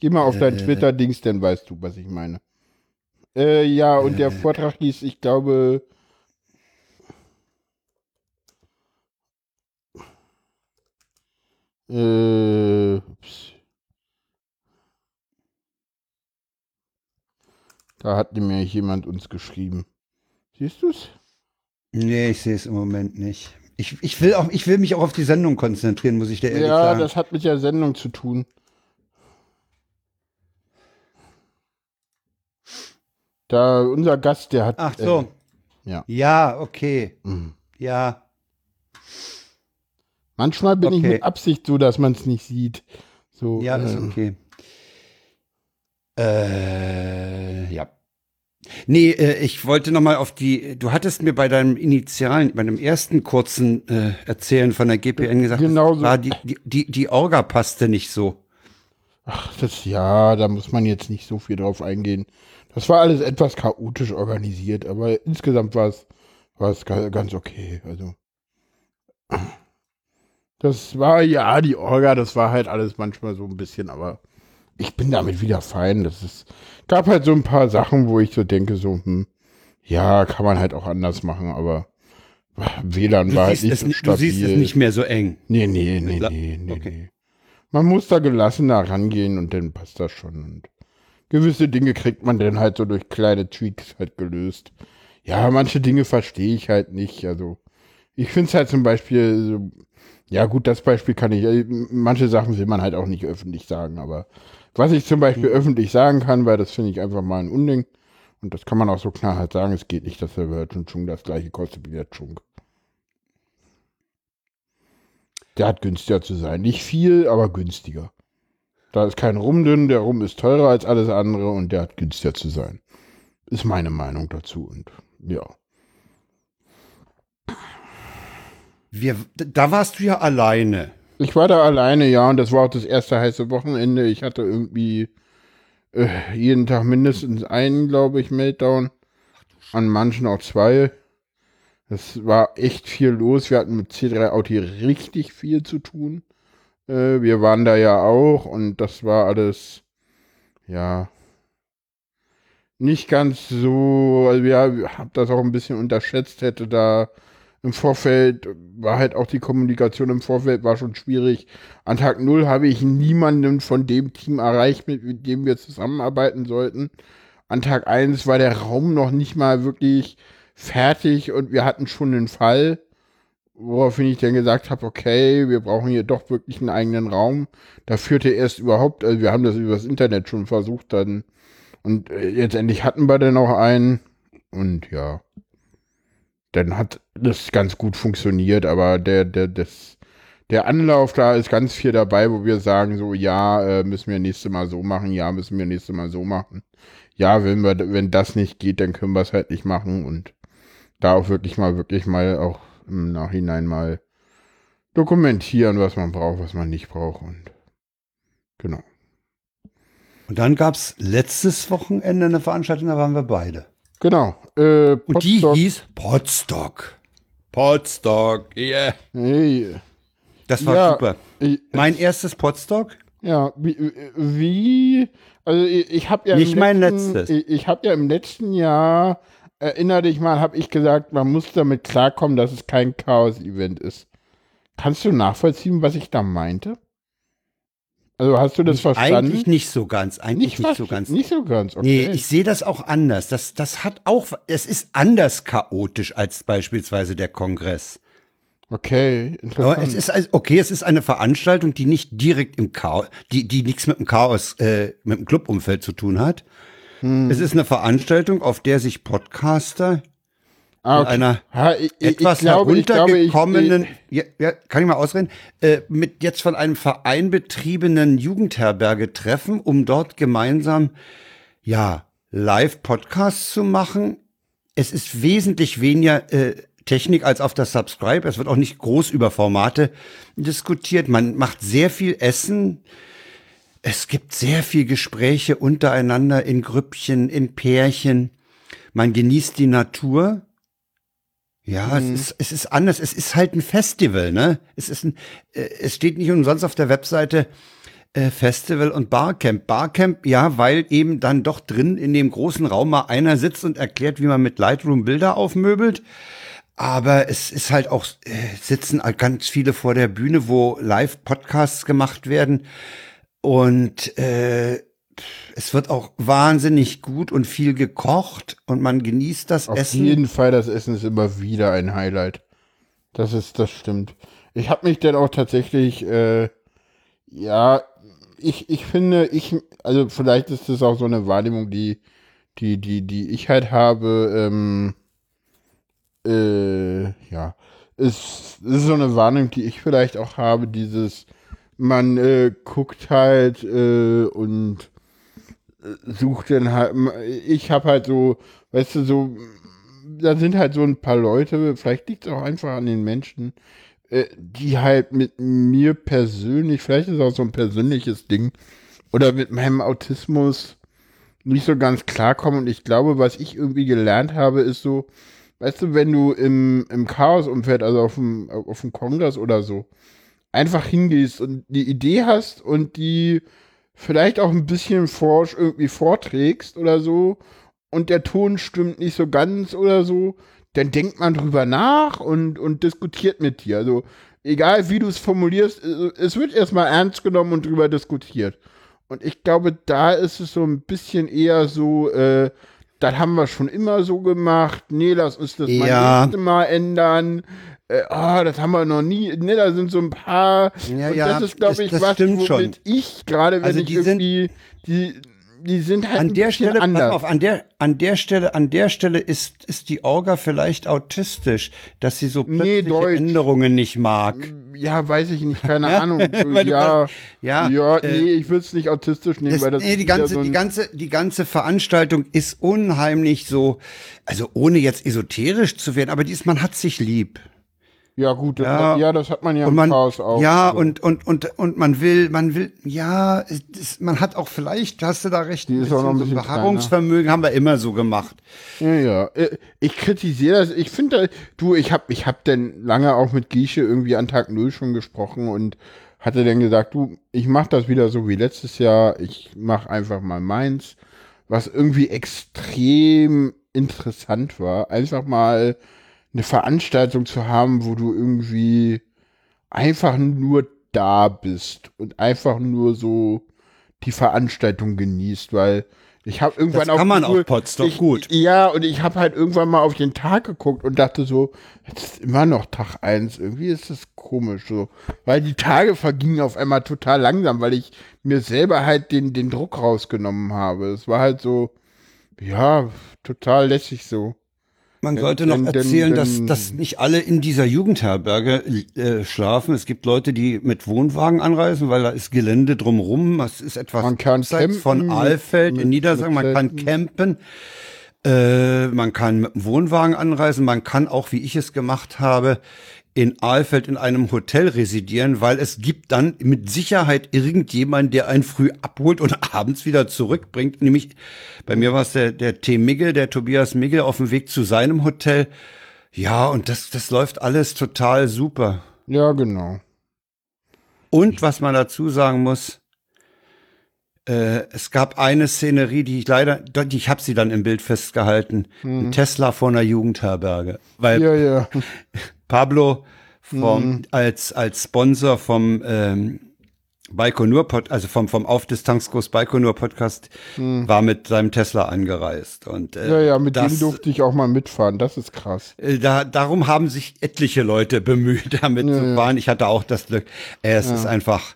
Geh mal auf dein Twitter-Dings, dann weißt du, was ich meine. Äh, ja, und der Vortrag hieß, ich glaube. Äh. Da hat mir jemand uns geschrieben. Siehst du's? nee, ich sehe es im Moment nicht. Ich, ich, will auch, ich will mich auch auf die Sendung konzentrieren, muss ich dir ehrlich Ja, sagen. das hat mit der Sendung zu tun. Da unser Gast, der hat. Ach so. Äh, ja. Ja, okay. Mhm. Ja. Manchmal bin ich Okay. mit Absicht so, dass man es nicht sieht. So, Ja, ist äh, okay. Äh, ja. Nee, äh, ich wollte noch mal auf die, du hattest mir bei deinem initialen, bei dem ersten kurzen äh, Erzählen von der GPN gesagt, Genau so. war die, die, die, die Orga passte nicht so. Ach, das ja, da muss man jetzt nicht so viel drauf eingehen. Das war alles etwas chaotisch organisiert, aber insgesamt war es war es ga- ganz okay. Also das war ja die Orga, das war halt alles manchmal so ein bisschen, aber ich bin damit wieder fein. Das ist gab halt so ein paar Sachen, wo ich so denke, so hm, ja, kann man halt auch anders machen, aber WLAN Du, war halt nicht es, so nicht- stabil. du siehst es nicht mehr so eng. Nee, nee, nee, nee, nee, okay. nee. Man muss da gelassener rangehen und dann passt das schon. Und gewisse Dinge kriegt man dann halt so durch kleine Tweaks halt gelöst. Ja, manche Dinge verstehe ich halt nicht. Also, ich finde es halt zum Beispiel, so, ja gut, das Beispiel kann ich, äh, manche Sachen will man halt auch nicht öffentlich sagen, aber was ich zum Beispiel öffentlich sagen kann, weil das finde ich einfach mal ein Unding. Und das kann man auch so klar halt sagen, es geht nicht, dass der Virgin Chung das gleiche kostet wie der Chung. Der hat günstiger zu sein. Nicht viel, aber günstiger. Da ist kein Rum drin, der Rum ist teurer als alles andere und der hat günstiger zu sein. Ist meine Meinung dazu und ja. Wir, da warst du ja alleine. Ich war da alleine, ja, und das war auch das erste heiße Wochenende. Ich hatte irgendwie äh, jeden Tag mindestens einen, glaube ich, Meltdown. An manchen auch zwei. Es war echt viel los. Wir hatten mit C3 Audi richtig viel zu tun. Äh, wir waren da ja auch und das war alles, ja, nicht ganz so, also ja, hab das auch ein bisschen unterschätzt, hätte da im Vorfeld, war halt auch die Kommunikation im Vorfeld war schon schwierig. An Tag null habe ich niemanden von dem Team erreicht, mit dem wir zusammenarbeiten sollten. An Tag eins war der Raum noch nicht mal wirklich fertig und wir hatten schon einen Fall, woraufhin ich dann gesagt habe, okay, wir brauchen hier doch wirklich einen eigenen Raum. Da führte erst überhaupt, also wir haben das übers Internet schon versucht dann und äh, jetzt endlich hatten wir dann auch einen und ja, dann hat das ganz gut funktioniert, aber der, der, das, der Anlauf da ist ganz viel dabei, wo wir sagen so, ja, äh, müssen wir nächstes Mal so machen, ja, müssen wir nächstes Mal so machen. Ja, wenn wir, wenn das nicht geht, dann können wir es halt nicht machen und da auch wirklich mal, wirklich mal auch im Nachhinein mal dokumentieren, was man braucht, was man nicht braucht und genau. Und dann gab's letztes Wochenende eine Veranstaltung, da waren wir beide. Genau. Äh, Und die hieß Podstock. Podstock, yeah. Hey, Das war Ja. super. ich, Mein erstes Podstock? Ja, wie, wie also ich, ich habe ja Nicht im mein letzten, letztes. Ich, ich habe ja im letzten Jahr, erinnere dich mal, habe ich gesagt, man muss damit klarkommen, dass es kein Chaos-Event ist. Kannst du nachvollziehen, was ich da meinte? Also hast du das verstanden? Eigentlich nicht so ganz. Eigentlich nicht, was- so ganz. Nicht so ganz, okay. Nee, ich sehe das auch anders. Das, das hat auch, es ist anders chaotisch als beispielsweise der Kongress. okay, Aber interessant. es ist also, okay, es ist eine Veranstaltung, die nicht direkt im Chaos, die, die nichts mit dem Chaos, äh, mit dem Clubumfeld zu tun hat. Hm. Es ist eine Veranstaltung, auf der sich Podcaster ah, mit einer Ha, ich, etwas ich glaube, ich glaube, ich, heruntergekommenen, ja, ja, kann ich mal ausreden, äh, mit jetzt von einem Verein betriebenen Jugendherberge treffen, um dort gemeinsam, ja, Live-Podcasts zu machen. Es ist wesentlich weniger äh, Technik als auf der Subscribe. Es wird auch nicht groß über Formate diskutiert. Man macht sehr viel Essen. Es gibt sehr viel Gespräche untereinander in Grüppchen, in Pärchen. Man genießt die Natur. Ja, es, ist, es ist anders. Es ist halt ein Festival, ne? Es ist ein, äh, es steht nicht umsonst auf der Webseite äh, Festival und Barcamp. Barcamp, ja, weil eben dann doch drin in dem großen Raum mal einer sitzt und erklärt, wie man mit Lightroom Bilder aufmöbelt. Aber es ist halt auch, äh, sitzen ganz viele vor der Bühne, wo Live-Podcasts gemacht werden. Und äh, es wird auch wahnsinnig gut und viel gekocht und man genießt das Auf Essen. jeden Fall, das Essen ist immer wieder ein Highlight. Das ist, das stimmt. Ich habe mich dann auch tatsächlich, äh, ja, ich, ich finde, ich, also vielleicht ist das auch so eine Wahrnehmung, die, die, die, die ich halt habe, ähm, äh, ja, ist, ist so eine Warnung, die ich vielleicht auch habe, dieses, man äh, guckt halt äh, und äh, sucht dann halt, ich habe halt so, weißt du, so, da sind halt so ein paar Leute, vielleicht liegt es auch einfach an den Menschen, äh, die halt mit mir persönlich, vielleicht ist es auch so ein persönliches Ding, oder mit meinem Autismus nicht so ganz klarkommen. Und ich glaube, was ich irgendwie gelernt habe, ist so, weißt du, wenn du im, im Chaos-Umfeld, also auf dem, auf dem Kongress oder so, einfach hingehst und die Idee hast und die vielleicht auch ein bisschen forsch irgendwie vorträgst oder so und der Ton stimmt nicht so ganz oder so, dann denkt man drüber nach und, und diskutiert mit dir. Also egal wie du es formulierst, es wird erstmal ernst genommen und drüber diskutiert. Und ich glaube, da ist es so ein bisschen eher so, äh, das haben wir schon immer so gemacht. Nee, lass uns das ja. mal Mal ändern. Äh, oh, das haben wir noch nie. Ne, da sind so ein paar. Ja, ja, das ist, glaube ich, das was, womit schon. ich gerade, wenn also ich irgendwie die die sind halt an der Stelle, anders. Auf, an der, an der Stelle, an der Stelle ist, ist die Orga vielleicht autistisch, dass sie so plötzliche nee, Änderungen nicht mag. Ja, weiß ich nicht, keine Ahnung. ja, ja, ja, äh, nee, ich würde es nicht autistisch nehmen, das, weil das nee, die ganze, so die ganze, die ganze Veranstaltung ist unheimlich so, also ohne jetzt esoterisch zu werden, aber dies, man hat sich lieb. Ja, gut, das ja, hat, ja, das hat man ja im man, Chaos auch. Ja, so. und, und, und, und man will, man will, ja, es, man hat auch vielleicht, hast du da recht, Die ist auch noch ein bisschen so Beharrungsvermögen haben wir immer so gemacht. Ja, ja. Äh, ich kritisiere das, ich finde, du, ich hab, ich hab denn lange auch mit Giesche irgendwie an Tag Null schon gesprochen und hatte dann gesagt, du, ich mach das wieder so wie letztes Jahr, ich mach einfach mal meins, was irgendwie extrem interessant war, einfach mal eine Veranstaltung zu haben, wo du irgendwie einfach nur da bist und einfach nur so die Veranstaltung genießt, weil ich habe irgendwann das kann man auch Potsdam gut. Ja, und ich habe halt irgendwann mal auf den Tag geguckt und dachte so, jetzt ist immer noch Tag eins. Irgendwie ist das komisch so, weil die Tage vergingen auf einmal total langsam, weil ich mir selber halt den den Druck rausgenommen habe. Es war halt so ja, total lässig so. Man sollte noch erzählen, dass, dass nicht alle in dieser Jugendherberge äh, schlafen. Es gibt Leute, die mit Wohnwagen anreisen, weil da ist Gelände drumrum. Das ist etwas man kann campen, von Alfeld in Niedersachsen. Man kann campen. Äh, man kann mit dem Wohnwagen anreisen. Man kann auch, wie ich es gemacht habe, in Aalfeld in einem Hotel residieren, weil es gibt dann mit Sicherheit irgendjemand, der einen früh abholt und abends wieder zurückbringt. Nämlich bei mir war es der, der T. Migge, der Tobias Migge auf dem Weg zu seinem Hotel. Ja, und das, das läuft alles total super. Ja, genau. Und was man dazu sagen muss, äh, es gab eine Szenerie, die ich leider, die, ich habe sie dann im Bild festgehalten, hm. Tesla vor einer Jugendherberge. Weil ja, ja. Pablo vom, mhm. als, als Sponsor vom ähm, Baikonur Pod, also vom, vom Aufdistanzkurs Baikonur Podcast, mhm. war mit seinem Tesla angereist. Und, äh, ja, ja, mit das, dem durfte ich auch mal mitfahren. Das ist krass. Äh, da, darum haben sich etliche Leute bemüht, damit ja, zu fahren. Ja. Ich hatte auch das Glück. Äh, es ja. ist einfach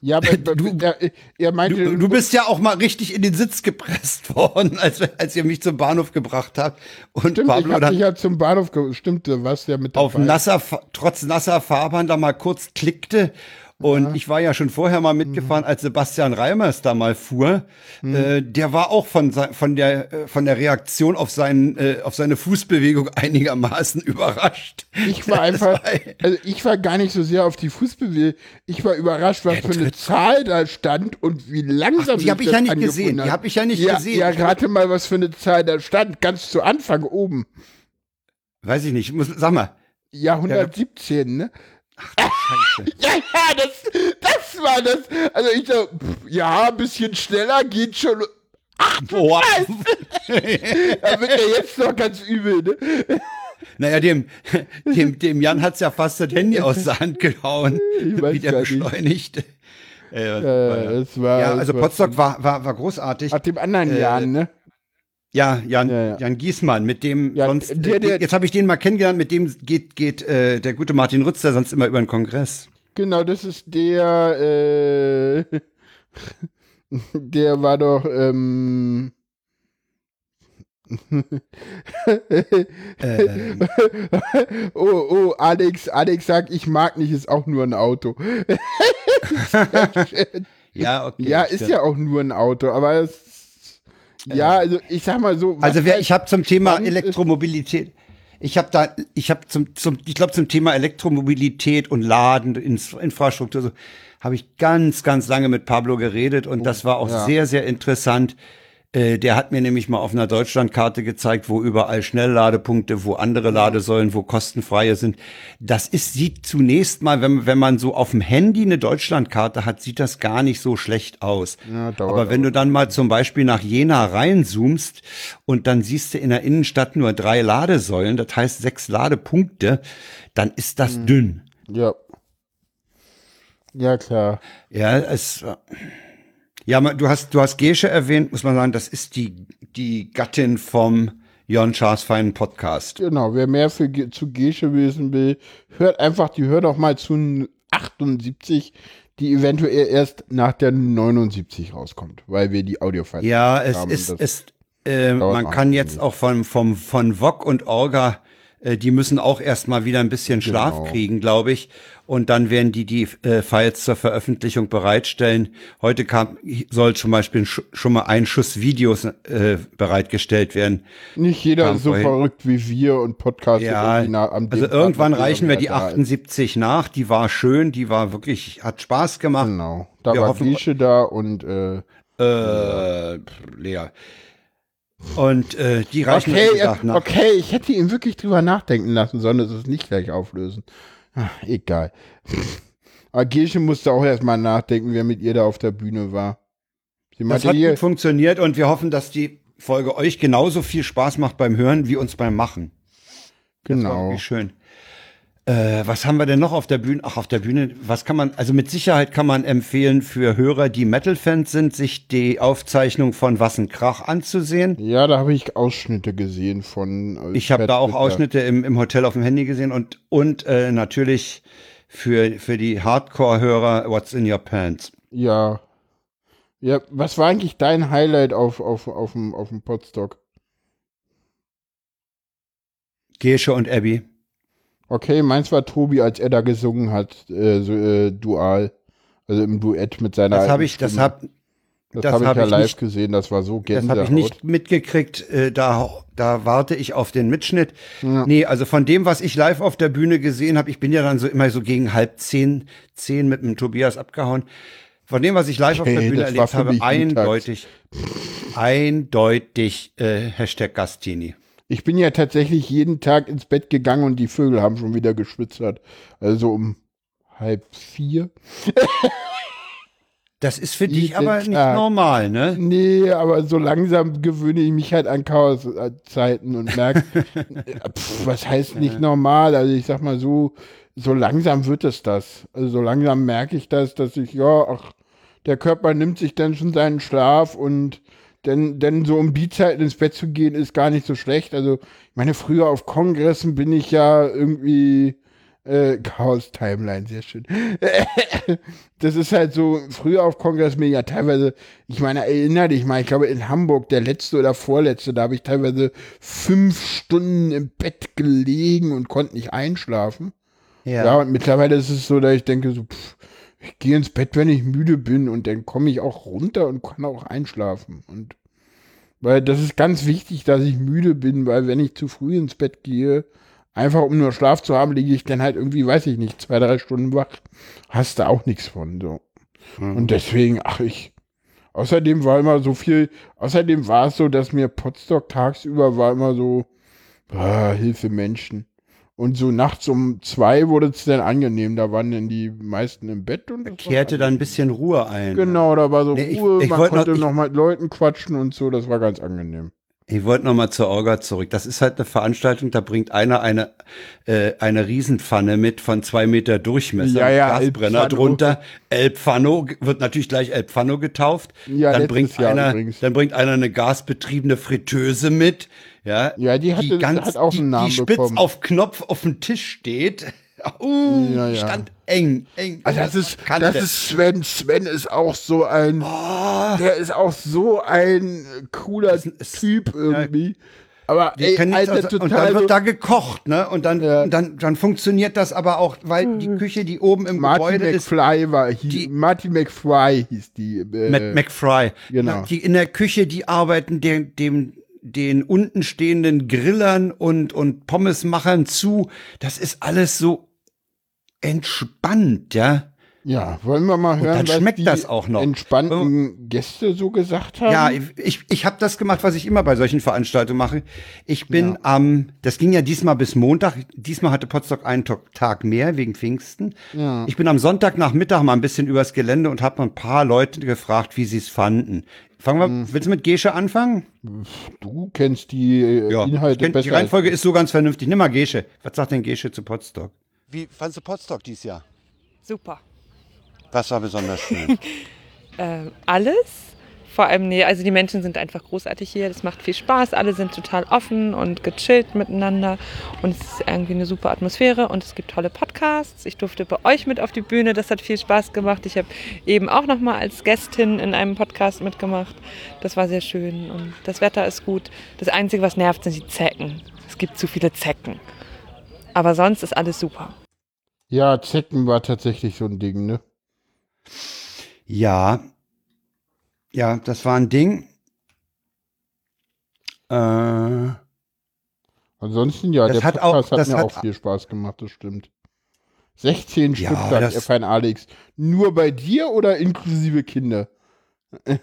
ja, aber du, der, er meinte, du, du, bist ja auch mal richtig in den Sitz gepresst worden, als, als ihr mich zum Bahnhof gebracht habt. Und stimmt, Pablo ich hab dich ja zum Bahnhof, stimmte, was ja mit. Auf nasser, trotz nasser Fahrbahn da mal kurz klickte und ja. ich war ja schon vorher mal mitgefahren, als Sebastian Reimers da mal fuhr. Mhm. Äh, der war auch von, von, der, äh, von der Reaktion auf, seinen, äh, auf seine Fußbewegung einigermaßen überrascht. Ich war einfach, also ich war gar nicht so sehr auf die Fußbewegung. Ich war überrascht, was für eine Zahl da stand und wie langsam Ach, Die habe ich ja nicht gesehen. Die habe ich ja nicht ja, gesehen. Ja, rate mal, was für eine Zahl da stand, ganz zu Anfang oben. Weiß ich nicht. Muss, sag mal. Ja, 117, ne? Ach, ja, ja, das, das war das. Also ich so, pff, ja, ein bisschen schneller geht schon. Ach, Boah. da wird ja jetzt noch ganz übel, ne? Naja, dem, dem, dem Jan hat's ja fast das Handy aus der Hand gehauen, wie der beschleunigt. Äh, äh, war, ja, also Potsdok war, war, war großartig. Hat dem anderen äh, Jan, ne? Ja, Jan, ja, ja. Jan Giesmann, mit dem ja, sonst, der, der, jetzt habe ich den mal kennengelernt, mit dem geht, geht äh, der gute Martin Rützer sonst immer über den Kongress. Genau, das ist der, äh, der war doch, ähm, ähm, oh, oh, Alex, Alex sagt, ich mag nicht, ist auch nur ein Auto. ja, okay. ja, ist stimmt. ja auch nur ein Auto, aber es, ja, also ich sag mal so. Also wer, ich habe zum Thema Elektromobilität, ich habe da, ich habe zum, zum, ich glaube zum Thema Elektromobilität und Laden, Infrastruktur, so, habe ich ganz, ganz lange mit Pablo geredet und das war auch ja. sehr, sehr interessant. Äh, der hat mir nämlich mal auf einer Deutschlandkarte gezeigt, wo überall Schnellladepunkte, wo andere Ladesäulen, wo kostenfreie sind. Das ist, sieht zunächst mal, wenn, wenn man so auf dem Handy eine Deutschlandkarte hat, sieht das gar nicht so schlecht aus. Ja, Aber wenn du dann mal zum Beispiel nach Jena reinzoomst und dann siehst du in der Innenstadt nur drei Ladesäulen, das heißt sechs Ladepunkte, dann ist das dünn. Ja. Ja, klar. Ja, es, ja, du hast, du hast Gesche erwähnt, muss man sagen, das ist die, die Gattin vom Jon Schaas feinen Podcast. Genau, wer mehr für, zu Gesche wissen will, hört einfach, die hört auch mal zu 78, die eventuell erst nach der 79 rauskommt, weil wir die Audiofiles Ja, es haben. ist, Das- es, äh, man kann jetzt auch von, vom, von Wok und Orga, die müssen auch erstmal wieder ein bisschen Schlaf Genau. kriegen, glaube ich. Und dann werden die die äh, Files zur Veröffentlichung bereitstellen. Heute kam, soll zum Beispiel sch schon mal ein Schuss Videos äh, bereitgestellt werden. Nicht jeder kam ist so vorhin. verrückt wie wir und Podcast. Ja, also irgendwann reichen wir die 78 nach. Die war schön, die war wirklich, hat Spaß gemacht. Genau. Da Wir war Gesche da und äh, Äh, Lea. Und äh, die reichen okay, gesagt, nach. okay, ich hätte ihn wirklich drüber nachdenken lassen, sollen es nicht gleich auflösen. Ach, egal. Aber Gesche musste auch erstmal nachdenken, wer mit ihr da auf der Bühne war. Sie Das hat gut funktioniert und wir hoffen, dass die Folge euch genauso viel Spaß macht beim Hören wie uns beim Machen. Das war genau. schön. Äh, was haben wir denn noch auf der Bühne? Ach, auf der Bühne, was kann man, also mit Sicherheit kann man empfehlen für Hörer, die Metal-Fans sind, sich die Aufzeichnung von Was ein Krach anzusehen. Ja, da habe ich Ausschnitte gesehen von. äh, Ich habe da auch. Ausschnitte im, im Hotel auf dem Handy gesehen und, und äh, natürlich für, für die Hardcore-Hörer What's in Your Pants. Ja. Ja, was war eigentlich dein Highlight auf, auf, auf dem, auf dem Podstock? Gesche und Abby. Okay, meins war Tobi, als er da gesungen hat, äh, so, äh, dual. Also im Duett mit seiner Das habe ich, das hab, das das hab ich ja live nicht- gesehen, das war so Das Gänsehaut. habe ich nicht mitgekriegt. Äh, da, da warte ich auf den Mitschnitt. Ja. Nee, also von dem, was ich live auf der Bühne gesehen habe, ich bin ja dann so immer so gegen halb zehn, zehn mit dem Tobias abgehauen. Von dem, was ich live auf der Okay, Bühne das erlebt habe, eindeutig, eindeutig äh, Hashtag Gastini. Ich bin ja tatsächlich jeden Tag ins Bett gegangen und die Vögel haben schon wieder geschwitzert. Also um halb vier. Das ist für Jeden dich aber nicht Tag. normal, ne? Nee, aber so langsam gewöhne ich mich halt an Chaoszeiten und merke, pf, was heißt nicht normal? Also ich sag mal so, so langsam wird es das. Also so langsam merke ich das, dass ich, ja, ach, der Körper nimmt sich dann schon seinen Schlaf und denn, denn so um die Zeit ins Bett zu gehen, ist gar nicht so schlecht. Also, ich meine, früher auf Kongressen bin ich ja irgendwie äh, Chaos Timeline, sehr schön. das ist halt so, früher auf Kongress bin ich ja teilweise, ich meine, erinnere dich mal, ich glaube in Hamburg, der letzte oder vorletzte, da habe ich teilweise fünf Stunden im Bett gelegen und konnte nicht einschlafen. Ja. und mittlerweile ist es so, dass ich denke, so, pff, ich gehe ins Bett, wenn ich müde bin und dann komme ich auch runter und kann auch einschlafen. Und weil das ist ganz wichtig, dass ich müde bin, weil wenn ich zu früh ins Bett gehe, einfach um nur Schlaf zu haben, liege ich dann halt irgendwie, weiß ich nicht, zwei, drei Stunden wach. Hast du auch nichts von. So. Und deswegen, ach ich. Außerdem war immer so viel, außerdem war es so, dass mir Potsdok tagsüber war immer so, ah, Hilfe Menschen. Und so nachts um zwei wurde es dann angenehm. Da waren dann die meisten im Bett und war Kehrte dann ein bisschen Ruhe ein. Genau, da war so Nee, ich- Ruhe, ich man wollt noch- konnte ich- noch, mit Leuten quatschen und so, das war ganz angenehm. Ich wollte noch mal zur Orga zurück. Das ist halt eine Veranstaltung, da bringt einer eine, äh, eine Riesenpfanne mit von zwei Meter Durchmesser. Ja, ja, Gasbrenner El drunter. El Pfano, wird natürlich gleich El Pfano getauft. Ja, dann bringt einer, übrigens. dann bringt einer eine gasbetriebene Fritteuse mit. Ja, Ja, die hatte- hat auch die, einen Namen die spitz bekommen. auf Knopf auf dem Tisch steht. Uh, Ja, ja. stand eng, eng. Also das ist, Kante. das ist Sven. Sven ist auch so ein, der ist auch so ein cooler Typ irgendwie. Aber Die ey, Alter, und total dann so, wird da gekocht, ne? Und dann, Ja. und dann, dann funktioniert das aber auch, weil die Küche, die oben im Martin Gebäude ist, McFly war, hieß, die- Martin McFly hieß die. Äh, Mac McFry. genau. Die in der Küche, die arbeiten dem, dem, den unten stehenden Grillern und, und Pommesmachern zu. Das ist alles so entspannt, ja. Ja, wollen wir mal hören, dann was schmeckt die das auch noch. entspannten Gäste so gesagt haben? Ja, ich, ich habe das gemacht, was ich immer bei solchen Veranstaltungen mache. Ich bin am, das ging ja diesmal bis Montag. Diesmal hatte Potsdok einen Tag mehr wegen Pfingsten. Ja. Ich bin am Sonntagnachmittag mal ein bisschen übers Gelände und habe mal ein paar Leute gefragt, wie sie es fanden. Fangen wir, Mhm. willst du mit Gesche anfangen? du kennst die äh, Ja, Inhalte kenn, besser. die Reihenfolge ist so ganz vernünftig. Nimm mal Gesche. Was sagt denn Gesche zu Potsdok? Wie fandst du Potsdok dieses Jahr? Super. Was war besonders schön? Ähm, alles. Vor allem, nee, also die Menschen sind einfach großartig hier. Das macht viel Spaß. Alle sind total offen und gechillt miteinander. Und es ist irgendwie eine super Atmosphäre. Und es gibt tolle Podcasts. Ich durfte bei euch mit auf die Bühne. Das hat viel Spaß gemacht. Ich habe eben auch noch mal als Gästin in einem Podcast mitgemacht. Das war sehr schön. Und das Wetter ist gut. Das Einzige, was nervt, sind die Zecken. Es gibt zu viele Zecken. Aber sonst ist alles super. ja, Zecken war tatsächlich so ein Ding, ne? Ja. Ja, das war ein Ding. Äh, Ansonsten, ja, Das der hat Podcast auch- hat mir hat- auch viel Spaß gemacht, das stimmt. 16 Ja, Stück sagt das- F1 Alex. Nur bei dir oder inklusive Kinder?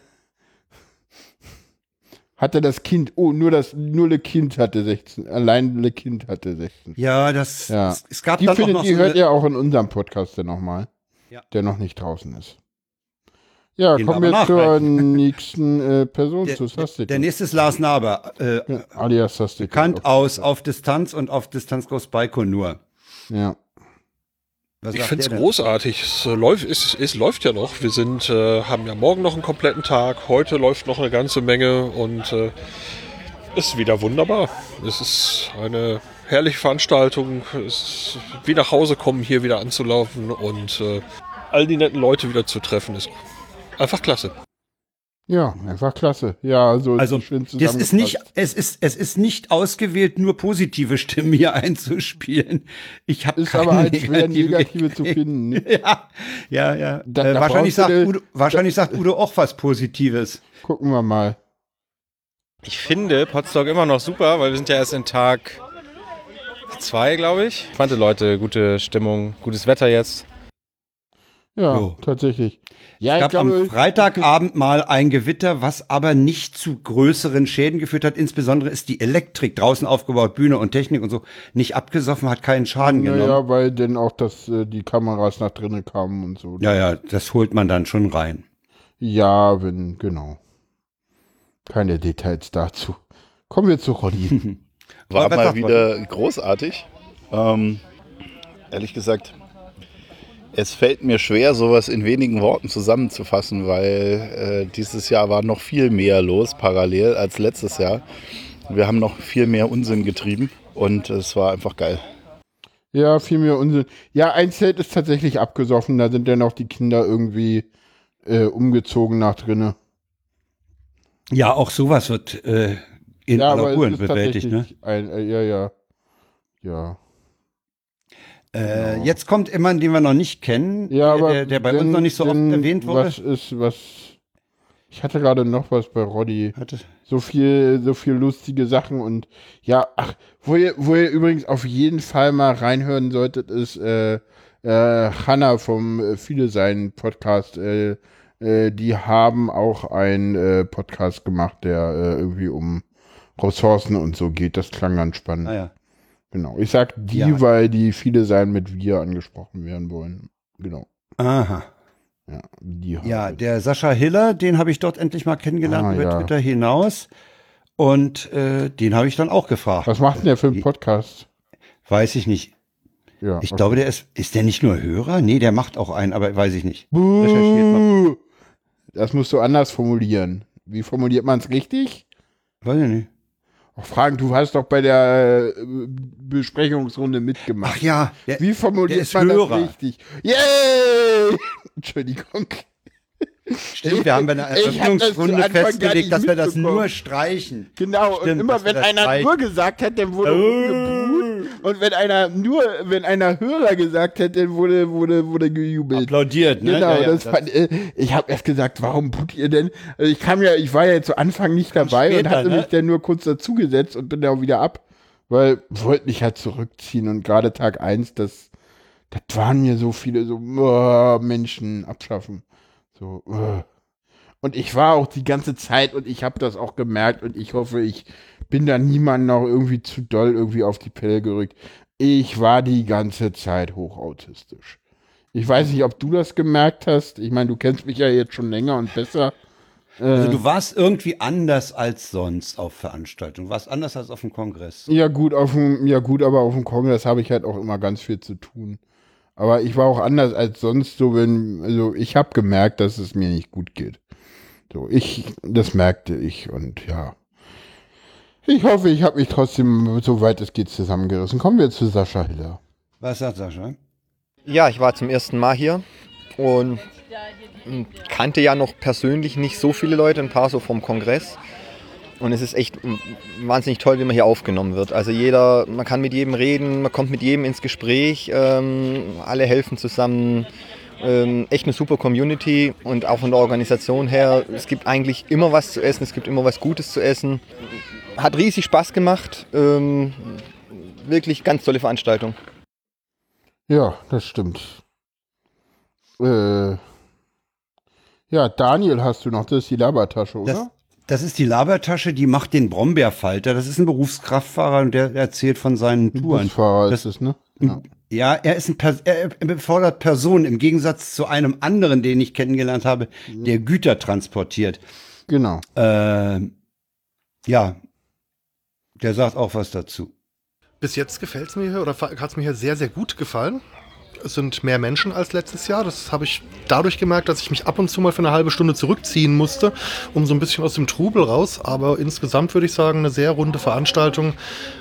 Hatte das Kind, oh, nur das, nur Le Kind hatte 16, allein Le Kind hatte 16. ja, das, Ja. es, es gab Die dann auch findet noch ihr, so hört ihr auch in unserem Podcast dann nochmal, Ja. der noch nicht draußen ist. Ja, Den kommen wir wir aber zur nächsten äh, Person, der, zu der, Sastik. der nächste ist Lars Naber, äh, ja, alias Sastik. bekannt aus auf Distanz und auf Distanz Groß Baikonur. Ja. Was Ich finde es großartig. Es, äh, läuft, es, es läuft ja noch. Wir sind, äh, haben ja morgen noch einen kompletten Tag. Heute läuft noch eine ganze Menge und äh, ist wieder wunderbar. Es ist eine herrliche Veranstaltung. Es ist wie nach Hause kommen, hier wieder anzulaufen und äh, all die netten Leute wieder zu treffen, ist einfach klasse. Ja, einfach klasse. Ja, also, Also, das ist nicht, es ist, es ist nicht ausgewählt, nur positive Stimmen hier einzuspielen. Ich habe Ist aber halt schwer, negative zu finden. Ne? Ja, ja, ja. Da- äh, da wahrscheinlich, sagt eine- Udo, wahrscheinlich sagt Udo auch was Positives. Gucken wir mal. Ich finde Potsdok immer noch super, weil wir sind ja erst in Tag zwei, glaube ich. Ich fand die Leute, gute Stimmung, gutes Wetter jetzt. Ja, Jo. tatsächlich. Ja, Es ich gab glaube, am Freitagabend mal ein Gewitter, was aber nicht zu größeren Schäden geführt hat. Insbesondere ist die Elektrik draußen aufgebaut, Bühne und Technik und so, nicht abgesoffen, hat keinen Schaden genommen. naja, weil denn auch das, äh, die Kameras nach drinnen kamen und so. Ja, ja, das holt man dann schon rein. Ja, wenn, genau. Keine Details dazu. Kommen wir zu Rolli. War mal wieder großartig. Ähm, ehrlich gesagt, es fällt mir schwer, sowas in wenigen Worten zusammenzufassen, weil äh, dieses Jahr war noch viel mehr los parallel als letztes Jahr. Wir haben noch viel mehr Unsinn getrieben und es war einfach geil. ja, viel mehr Unsinn. Ja, ein Zelt ist tatsächlich abgesoffen. Da sind dann auch die Kinder irgendwie äh, umgezogen nach drinnen. Ja, auch sowas wird äh, in ja, aller aber Ruhe es ist bewältigt. Ne? Ein, äh, ja, ja. Ja. Äh, Genau. Jetzt kommt jemand, den wir noch nicht kennen, Ja, der, der bei denn- uns noch nicht so oft erwähnt wurde. Was ist, was. Ich hatte gerade noch was bei Roddy. Hatte- So viel, so viel lustige Sachen und ja, ach, wo ihr, wo ihr übrigens auf jeden Fall mal reinhören solltet, ist äh, äh, Hanna vom äh, Viele Sein Podcast. Äh, äh, die haben auch einen äh, Podcast gemacht, der äh, irgendwie um Ressourcen und so geht. Das klang ganz spannend. Naja. Genau. Ich sag die, Ja. weil die Viele Sein mit wir angesprochen werden wollen. Genau. Aha. Ja, die Ja, der Sascha Hiller, den habe ich dort endlich mal kennengelernt Ah, über ja. Twitter hinaus. Und äh, den habe ich dann auch gefragt. Was macht denn der für einen Podcast? Weiß ich nicht. Ja, Ich okay. glaube, der ist, ist der nicht nur Hörer? Nee, der macht auch einen, aber weiß ich nicht. Das musst du anders formulieren. Wie formuliert man es richtig? Weiß ich nicht. Auch fragen, du hast doch bei der äh, Besprechungsrunde mitgemacht. Ach ja, der, Wie formuliert ist man Hörer. das richtig? Yay! Entschuldigung. Stimmt, wir haben bei hab das zu Eröffnungsrunde gar festgelegt, dass wir das nur streichen. Genau, Stimmt, und immer wenn das einer streichen. nur gesagt hat, dann wurde rumgebuht. Und wenn einer nur, wenn einer Hörer gesagt hat, dann wurde, wurde, wurde gejubelt. Applaudiert, ne? Genau, Ja, ja, das fand, äh, ich habe erst gesagt, warum boot ihr denn? Also ich kam ja, ich war ja zu Anfang nicht dabei und später, hatte ne? mich dann nur kurz dazugesetzt und bin dann auch wieder ab, weil wollte mich halt zurückziehen und gerade Tag eins, das, das waren mir so viele so oh, Menschen abschaffen, so. Oh. Und ich war auch die ganze Zeit und ich habe das auch gemerkt und ich hoffe, ich bin da niemand noch irgendwie zu doll irgendwie auf die Pelle gerückt. Ich war die ganze Zeit hochautistisch. Ich weiß nicht, ob du das gemerkt hast. Ich meine, du kennst mich ja jetzt schon länger und besser. Also du warst irgendwie anders als sonst auf Veranstaltungen. Du warst anders als auf dem Kongress. Ja gut, auf dem, ja gut, aber auf dem Kongress habe ich halt auch immer ganz viel zu tun. Aber ich war auch anders als sonst so, wenn, also ich habe gemerkt, dass es mir nicht gut geht. So, ich, das merkte ich und ja. Ich hoffe, ich habe mich trotzdem, soweit es geht, zusammengerissen. Kommen wir zu Sascha Hiller. Was sagt Sascha? Ja, ich war zum ersten Mal hier und kannte ja noch persönlich nicht so viele Leute, ein paar so vom Kongress. Und es ist echt wahnsinnig toll, wie man hier aufgenommen wird. Also jeder, man kann mit jedem reden, man kommt mit jedem ins Gespräch, ähm, alle helfen zusammen. Ähm, echt eine super Community und auch von der Organisation her, es gibt eigentlich immer was zu essen, es gibt immer was Gutes zu essen. Hat riesig Spaß gemacht. Ähm, wirklich ganz tolle Veranstaltung. Ja, das stimmt. Äh, ja, Daniel hast du noch, das ist die Labertasche, oder? Das, das ist die Labertasche, die macht den Brombeerfalter. Das ist ein Berufskraftfahrer und der erzählt von seinen Touren. Busfahrer Das- ist es, ne? Ja. Ja, er ist ein er befordert Personen im Gegensatz zu einem anderen, den ich kennengelernt habe, der Güter transportiert. Genau. Ähm, ja, der sagt auch was dazu. Bis jetzt gefällt es mir hier oder hat es mir hier sehr, sehr gut gefallen. Es sind mehr Menschen als letztes Jahr. Das habe ich dadurch gemerkt, dass ich mich ab und zu mal für eine halbe Stunde zurückziehen musste, um so ein bisschen aus dem Trubel raus. Aber insgesamt würde ich sagen, eine sehr runde Veranstaltung.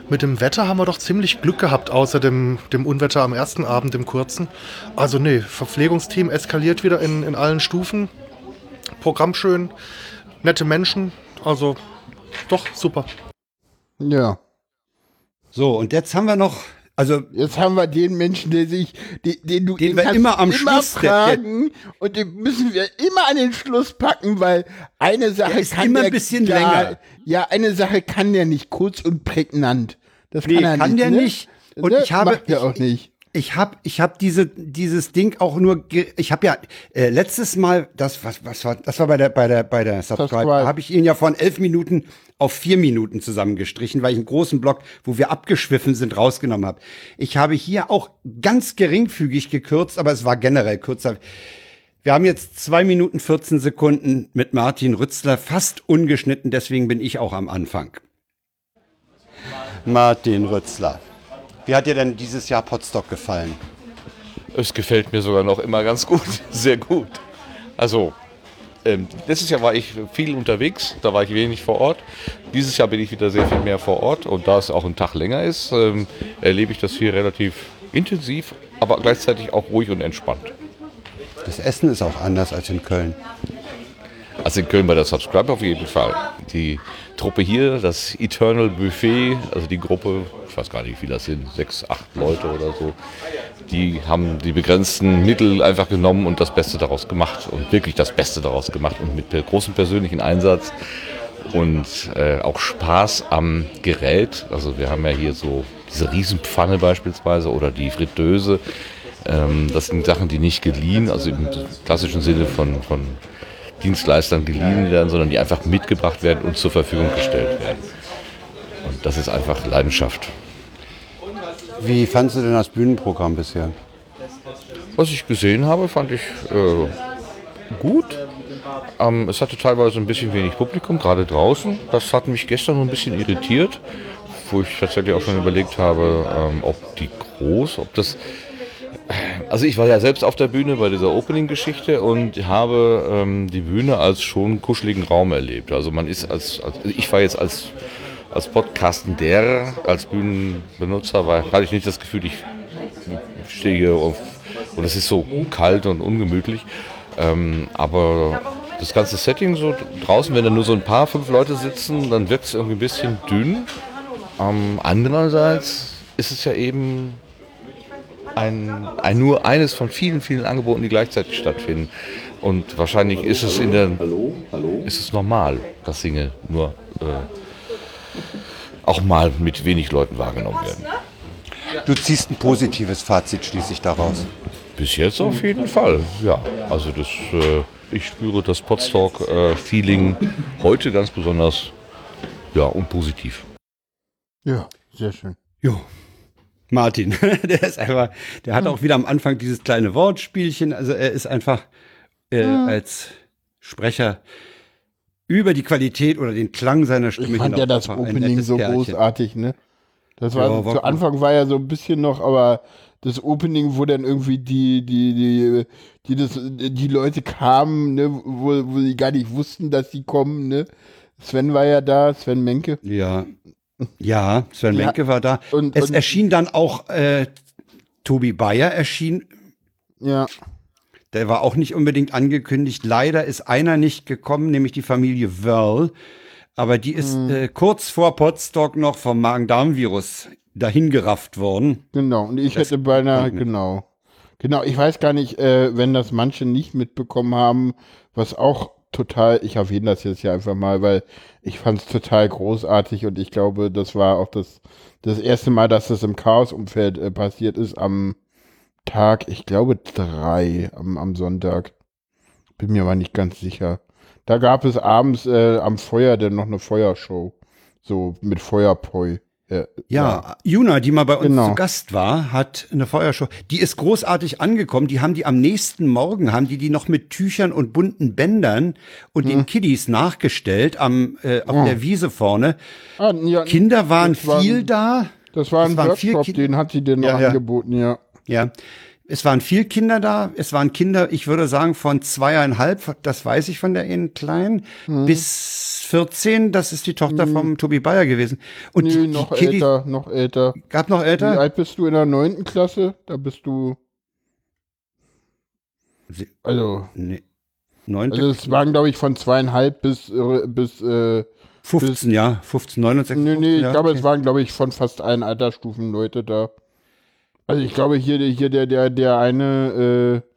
Mit dem Wetter haben wir doch ziemlich Glück gehabt, außer dem, dem Unwetter am ersten Abend, dem kurzen. Also nee, Verpflegungsteam eskaliert wieder in, in allen Stufen. Programm schön, nette Menschen. Also doch, super. Ja. So, und jetzt haben wir noch, also Jetzt haben wir den Menschen, der sich, den, den du Den wir immer am immer Schluss- fragen und den müssen wir immer an den Schluss packen, weil eine Sache kann immer der ein bisschen ja, länger. Ja, eine Sache kann der nicht kurz und prägnant. Das Nee, kann er kann nicht. der ne? nicht. Und ne? ich habe- Macht ich- auch nicht. Ich habe ich hab diese dieses Ding auch nur ge ich habe ja äh, letztes Mal das was was war das war bei der bei der bei der Subscribe Subscribe. habe ich ihn ja von elf Minuten auf vier Minuten zusammengestrichen, weil ich einen großen Block, wo wir abgeschwiffen sind, rausgenommen habe. Ich habe hier auch ganz geringfügig gekürzt, aber es war generell kürzer. Wir haben jetzt zwei Minuten 14 Sekunden mit Martin Rützler, fast ungeschnitten, deswegen bin ich auch am Anfang. Martin Rützler. Wie hat dir denn dieses Jahr Potsdok gefallen? Es gefällt mir sogar noch immer ganz gut, sehr gut. Also, ähm, letztes Jahr war ich viel unterwegs, da war ich wenig vor Ort. Dieses Jahr bin ich wieder sehr viel mehr vor Ort und da es auch ein Tag länger ist, ähm, erlebe ich das hier relativ intensiv, aber gleichzeitig auch ruhig und entspannt. Das Essen ist auch anders als in Köln. Also in Köln bei der Subscribe auf jeden Fall. Die Truppe hier, das Eternal Buffet, also die Gruppe, ich weiß gar nicht, wie das sind, sechs, acht Leute oder so, die haben die begrenzten Mittel einfach genommen und das Beste daraus gemacht und wirklich das Beste daraus gemacht und mit großem persönlichen Einsatz und äh, auch Spaß am Gerät. Also wir haben ja hier so diese Riesenpfanne beispielsweise oder die Fritteuse. Ähm, das sind Sachen, die nicht geliehen, also im klassischen Sinne von, von Dienstleistern geliehen werden, sondern die einfach mitgebracht werden und zur Verfügung gestellt werden. Und das ist einfach Leidenschaft. Wie fandst du denn das Bühnenprogramm bisher? Was ich gesehen habe, fand ich äh, gut. Ähm, es hatte teilweise ein bisschen wenig Publikum, gerade draußen. Das hat mich gestern so ein bisschen irritiert, wo ich tatsächlich auch schon überlegt habe, ähm, ob die groß, ob das. Also ich war ja selbst auf der Bühne bei dieser Opening-Geschichte und habe ähm, die Bühne als schon kuscheligen Raum erlebt. Also man ist als, als ich war jetzt als als Podcastender, als Bühnenbenutzer, war, hatte ich nicht das Gefühl, ich stehe hier auf und es ist so kalt und ungemütlich. Ähm, aber das ganze Setting so draußen, wenn da nur so ein paar, fünf Leute sitzen, dann wirkt es irgendwie ein bisschen dünn. Ähm, andererseits ist es ja eben ein, ein, nur eines von vielen, vielen Angeboten, die gleichzeitig stattfinden. Und wahrscheinlich ist es in der ist es normal, dass Dinge nur äh, auch mal mit wenig Leuten wahrgenommen werden. Du ziehst ein positives Fazit schließlich daraus. Bis jetzt auf jeden Fall, ja. Also das, äh, ich spüre das Podstock-Feeling heute ganz besonders, ja, und positiv. Ja, sehr schön. Jo. Martin, der ist einfach, der hat auch wieder am Anfang dieses kleine Wortspielchen. Also er ist einfach äh, als Sprecher über die Qualität oder den Klang seiner Stimme Ich fand ja hinaus das Opening so Kerlchen. großartig, ne? Das war, Ja, war zu. Anfang war ja so ein bisschen noch, aber das Opening, wo dann irgendwie die, die, die, die, das, die Leute kamen, ne, wo, wo sie gar nicht wussten, dass sie kommen, ne? Sven war ja da, Sven Menke. Ja. Ja, Sven Ja, Menke war da. und- es und- erschien dann auch äh, Tobi Bayer erschien. Ja. Der war auch nicht unbedingt angekündigt. Leider ist einer nicht gekommen, nämlich die Familie Wörl. Aber die ist Hm. äh, kurz vor Potsdok noch vom Magen-Darm-Virus dahingerafft worden. Genau, und ich Das hätte beinahe, genau. Genau, ich weiß gar nicht, äh, wenn das manche nicht mitbekommen haben, was auch total, ich erwähne das jetzt hier einfach mal, weil ich fand es total großartig und ich glaube, das war auch das, das erste Mal, dass das im Chaos-Umfeld äh, passiert ist am Tag, ich glaube drei, am, am Sonntag. Bin mir aber nicht ganz sicher. Da gab es abends äh, am Feuer dann noch eine Feuershow. So mit Feuerpoi. Äh, Ja, Juna, die mal bei uns Genau. zu Gast war, hat eine Feuershow. Die ist großartig angekommen. Die haben die am nächsten Morgen, haben die die noch mit Tüchern und bunten Bändern und den Kiddies nachgestellt am, äh, auf Oh. der Wiese vorne. Ah, ja, Kinder waren viel da. Das war ein waren Workshop, den hat sie denn noch Ja, angeboten, ja. Ja. Es waren viel Kinder da. Es waren Kinder, ich würde sagen, von zweieinhalb, das weiß ich von der einen Kleinen, Mhm. bis 14. Das ist die Tochter vom Tobi Bayer gewesen. Und Nee, noch Kiddies, älter, noch älter. gab noch Wie älter? alt bist du in der neunten Klasse? Da bist du. Also, Nee. Neunte, also es waren, glaube ich, von zweieinhalb bis, äh, bis äh, 15, ja, 15, 69. nee, nee, ich ja, glaube, okay. es waren, glaube ich, von fast allen Altersstufen Leute da. Also ich glaube, hier, der- hier der, der, der eine, äh,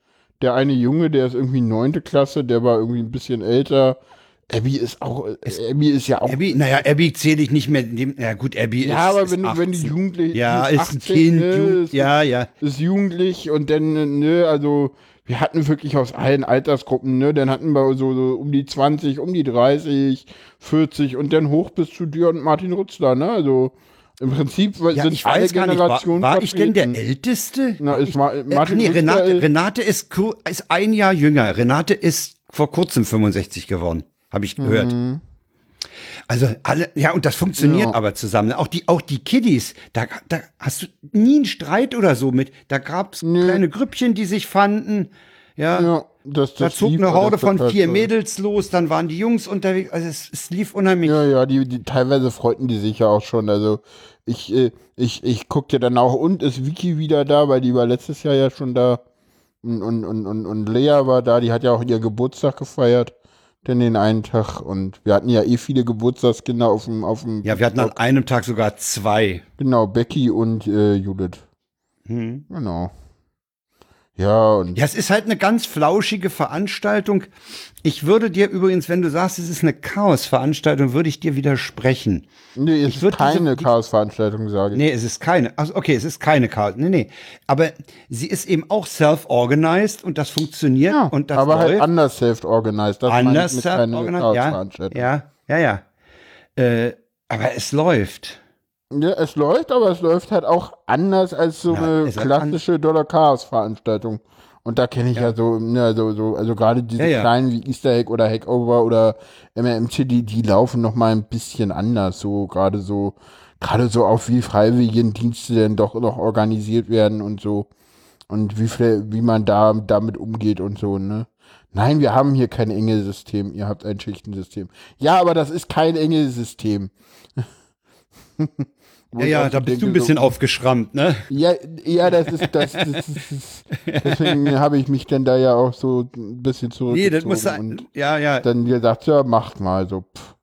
der eine Junge, der ist irgendwie neunte Klasse, der war irgendwie ein bisschen älter. Abby ist auch, äh, Abby ist ja auch. Abby, naja, Abby zähle ich nicht mehr. ja gut, Abby ist. ja, aber ist wenn du, wenn die 18. Jugendliche. Ja, ist ein 18, Kind. ne, Jugend, ist- ja, ja. ist jugendlich und dann, ne, also wir hatten wirklich aus allen Altersgruppen, ne, dann hatten wir so, so um die 20, um die 30, 40 und dann hoch bis zu dir und Martin Rutzler, ne, also im Prinzip Ja, sind ich alle nicht, war, Generationen war ich denn der. Älteste? Na, ist Ma Äh, Martin nee, Renate, ist- Renate ist, ist ein Jahr jünger. Renate ist vor kurzem 65 geworden, habe ich gehört. Mhm. Also alle, ja, und das funktioniert Ja. aber zusammen. Auch die, auch die Kiddies, da, da hast du nie einen Streit oder so mit. Da gab's Nö. kleine Grüppchen, die sich fanden. Ja, Ja, das, da das zog lief eine Horde von vier toll. Mädels los, dann waren die Jungs unterwegs. Also es, es lief unheimlich. Ja, ja, die, die teilweise freuten die sich ja auch schon. Also ich, äh, ich, ich guckte dann auch, und ist Vicky wieder da, weil die war letztes Jahr ja schon da. Und, und, und, und, und Lea war da, die hat ja auch ihr Geburtstag gefeiert. Denn den einen Tag. Und wir hatten ja eh viele Geburtstagskinder auf dem, auf dem. Ja, wir hatten an einem Tag sogar zwei. Genau, Becky und äh, Judith. Hm. Genau. Ja, und Ja, es ist halt eine ganz flauschige Veranstaltung. Ich würde dir übrigens, wenn du sagst, es ist eine Chaos-Veranstaltung, würde ich dir widersprechen. nee, es ich ist diese- keine die- Chaos-Veranstaltung, sage ich. Nee, es ist keine. Also okay, es ist keine Chaos. Nee, nee. Aber sie ist eben auch self-organized und das funktioniert Ja, und das aber läuft. halt anders self-organized. Das meine ich anders mit keine self-organized. Ja, ja, ja, ja. Äh, aber es läuft. Ja, es läuft, aber es läuft halt auch anders als so Ja, eine klassische Dollar Chaos Veranstaltung. Und da kenne ich ja, so, ne, so, so, also gerade diese Ja, ja. kleinen wie Easter Egg oder Hackover oder MMT, die, die laufen noch mal ein bisschen anders, so gerade so, gerade so auf wie Freiwilligendienste denn doch noch organisiert werden und so. Und wie viel, wie man da damit umgeht und so, ne? Nein, wir haben hier kein Engelsystem, ihr habt ein Schichtensystem. Ja, aber das ist kein Engelsystem. Ja, ja, da bist du ein bisschen so, aufgeschrammt, ne? Ja, ja, das ist das. das, ist, deswegen habe ich mich dann da ja auch so ein bisschen Nee, zurückgezogen das muss sein. Ja, ja. dann gesagt, ja, macht mal so. Pff.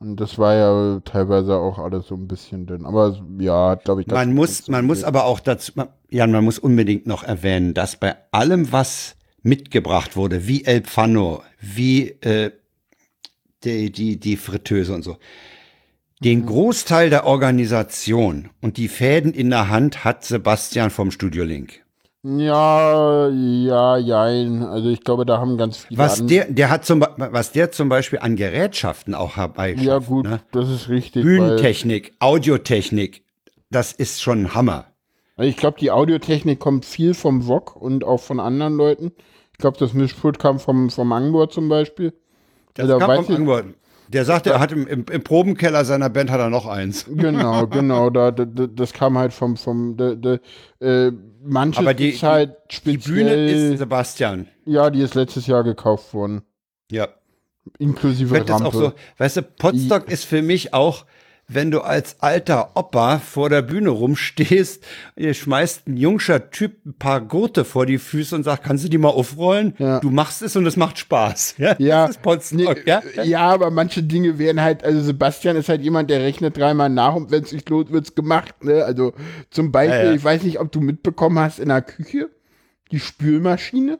Und das war ja teilweise auch alles so ein bisschen dünn. Aber ja, glaube ich. Man muss, man muss aber auch dazu, man- Jan, man muss unbedingt noch erwähnen, dass bei allem, was mitgebracht wurde, wie El Pfanno, wie äh, die, die, die Fritteuse und so, den Großteil der Organisation und die Fäden in der Hand hat Sebastian vom Studio Link. Ja, ja, jein. Also ich glaube, da haben ganz viele. Was der, der hat zum, was der zum Beispiel an Gerätschaften auch herbei Ja, gut, ne? das ist richtig. Bühnentechnik, Audiotechnik, das ist schon ein Hammer. Weil ich glaube, die Audiotechnik kommt viel vom VOG und auch von anderen Leuten. Ich glaube, das Mischpult kam vom, vom Angbor zum Beispiel. Das Da kam weiß vom ich- Angbor. Der sagte, er hat im, im, im Probenkeller seiner Band hat er noch eins. Genau, genau. Da, da, da, das kam halt vom, vom, da, da, äh, manches Aber die- ist halt Die speziell. Bühne ist Sebastian. ja, die ist letztes Jahr gekauft worden. Ja. Inklusive Rampe. auch so, weißt du, Potsdok ist für mich auch, wenn du als alter Opa vor der Bühne rumstehst, ihr schmeißt ein jungscher Typ ein paar Gurte vor die Füße und sagt, kannst du die mal aufrollen? Ja. Du machst es und es macht Spaß. Ja, Ja, das ist Potsdok, ja? ja, aber manche Dinge werden halt, also Sebastian ist halt jemand, der rechnet dreimal nach und wenn es sich lohnt, wird's gemacht. Ne? Also zum Beispiel, ja. ich weiß nicht, ob du mitbekommen hast in der Küche, die Spülmaschine.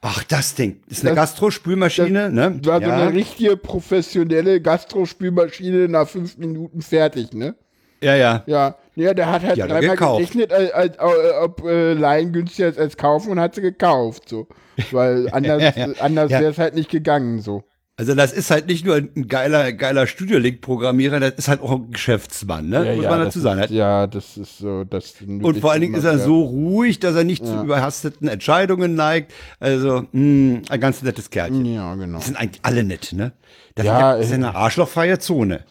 Ach, das Ding. Ist eine Gastrospülmaschine, ne? War so Ja. eine richtige professionelle Gastrospülmaschine nach fünf Minuten fertig, ne? ja, ja. Ja, ja, der hat halt dreimal gerechnet, als, als, als, ob äh, Laien günstiger ist als kaufen und hat sie gekauft, so. Weil anders, Ja, ja. anders wäre es halt nicht gegangen, so. Also das ist halt nicht nur ein geiler, geiler Studio-Link-Programmierer, das ist halt auch ein Geschäftsmann, ne? Muss man dazu sagen. Ist, ja, das ist so, das Und vor allen Dingen ist er so ruhig, dass er nicht zu überhasteten Entscheidungen neigt. Also, mh, ein ganz nettes Kerlchen. Ja, genau. Die sind eigentlich alle nett, ne? Das Ja, ist ja eine arschlochfreie Zone.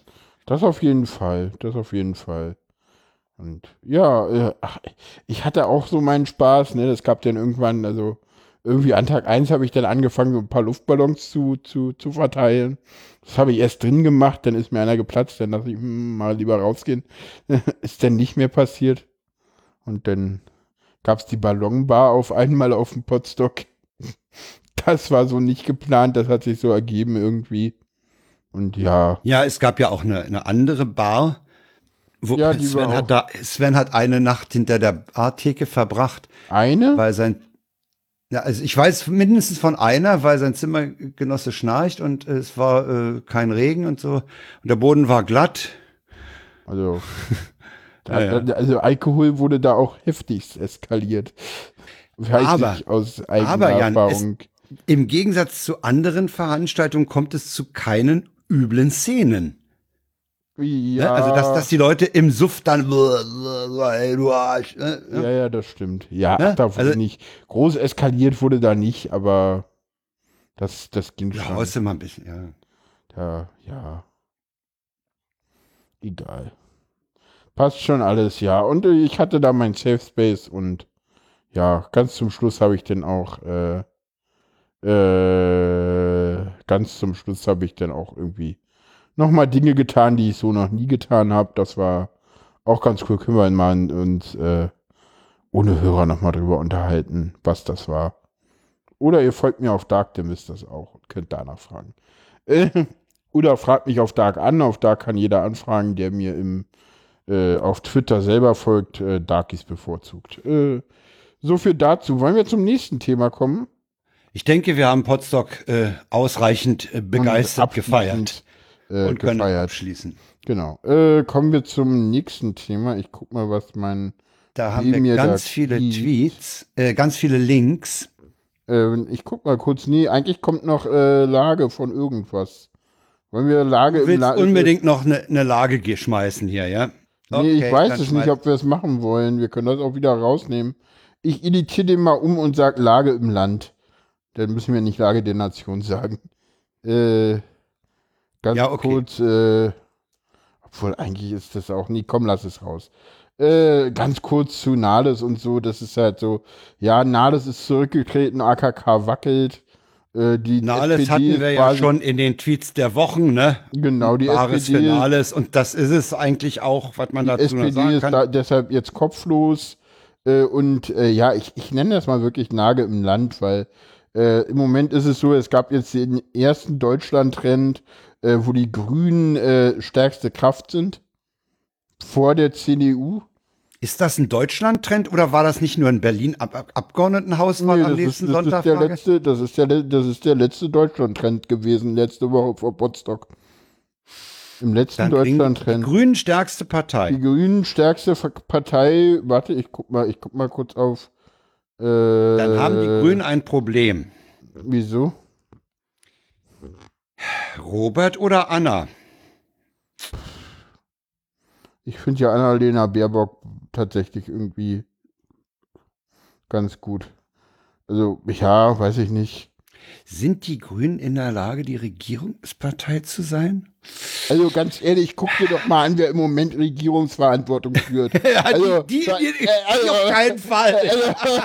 Das auf jeden Fall, das auf jeden Fall. Und ja, äh, ach, ich hatte auch so meinen Spaß, ne? Das gab dann irgendwann, also irgendwie an Tag 1 habe ich dann angefangen, so ein paar Luftballons zu, zu, zu verteilen. Das habe ich erst drin gemacht, dann ist mir einer geplatzt, dann dachte ich, hm, mal lieber rausgehen. ist dann nicht mehr passiert. Und dann gab es die Ballonbar auf einmal auf dem Potstock. Das war so nicht geplant, das hat sich so ergeben irgendwie. Und ja, Ja, es gab ja auch eine, eine andere Bar. Wo Ja, Sven, hat da, Sven hat eine Nacht hinter der Bartheke verbracht, eine? weil sein ja, also ich weiß mindestens von einer, weil sein Zimmergenosse schnarcht und es war äh, kein Regen und so. Und der Boden war glatt. Also, da, Ja, ja. Also Alkohol wurde da auch heftigst eskaliert. Weiß Aber- aus eigener aber, Jan, Erfahrung. Im Gegensatz zu anderen Veranstaltungen kommt es zu keinen üblen Szenen. Ne? ja, Also, dass, dass die Leute im Suff dann, ey, du Arsch, ne? ja, ja, das stimmt. Ja, Ne? da wurde Also- nicht. Groß eskaliert wurde da nicht, aber das, das ging Ja, schon. du mal ein bisschen, ja. Ja, ja. Egal. Passt schon alles, ja. Und äh, ich hatte da mein Safe Space und ja, ganz zum Schluss habe ich dann auch, äh, äh, ganz zum Schluss habe ich dann auch irgendwie nochmal Dinge getan, die ich so noch nie getan habe. Das war auch ganz cool. Können wir mal uns äh, ohne Hörer nochmal drüber unterhalten, was das war. Oder ihr folgt mir auf Dark, dann wisst das auch und könnt danach fragen. Äh, oder fragt mich auf Dark an. Auf Dark kann jeder anfragen, der mir im, äh, auf Twitter selber folgt. Äh, Darkies bevorzugt. Äh, so viel dazu. Wollen wir zum nächsten Thema kommen? Ich denke, wir haben Potsdok äh, ausreichend äh, begeistert gefeiert Äh, und können gefeiert. abschließen. Genau. Äh, kommen wir zum nächsten Thema. Ich guck mal, was mein. Da haben wir ganz viele Tweets. Tweets, äh, ganz viele Links. Äh, ich guck mal kurz. Nee, eigentlich kommt noch äh, Lage von irgendwas. Wollen wir Lage Du willst La unbedingt noch eine ne Lage ge- schmeißen hier, ja? Nee, ich weiß es nicht, ob wir es machen wollen. Wir können das auch wieder rausnehmen. Ich editiere den mal um und sage Lage im Land. Dann müssen wir nicht Lage der Nation sagen. Äh, ganz Ja, okay. kurz, äh, obwohl eigentlich ist das auch nie, komm, lass es raus. Äh, ganz kurz zu Nahles und so, das ist halt so, ja, Nahles ist zurückgetreten, AKK wackelt. Äh, die Finales SPD hatten ist wir ja schon in den Tweets der Wochen, ne? Genau, die Bares SPD Finales. Und das ist es eigentlich auch, was man dazu SPD sagen ist kann. da deshalb jetzt kopflos. Äh, und äh, ja, ich, ich nenne das mal wirklich Nage im Land, weil äh, im Moment ist es so, es gab jetzt den ersten Deutschland-Trend, äh, wo die Grünen äh, stärkste Kraft sind. Vor der CDU. Ist das ein Deutschland-Trend oder war das nicht nur in Berlin Ab Ab Abgeordnetenhauswahl Nee, am das, ist, nächsten das, ist Sonntag? der Frage? letzte, das, ist der, das ist der letzte Deutschland-Trend gewesen, letzte Woche vor Potsdok. Im letzten kriegen die Deutschland-Trend. Grünen stärkste Partei. Die Grünen stärkste Partei, warte, ich guck mal, ich guck mal kurz auf. Äh, Dann haben die Grünen ein Problem. Wieso? Robert oder Anna? Ich finde ja Annalena Baerbock tatsächlich irgendwie ganz gut. Also, ja, weiß ich nicht. Sind die Grünen in der Lage, die Regierungspartei zu sein? Also ganz ehrlich, guck dir doch mal an, wer im Moment Regierungsverantwortung führt. also, die, die, die, äh, also- auf keinen Fall. Also,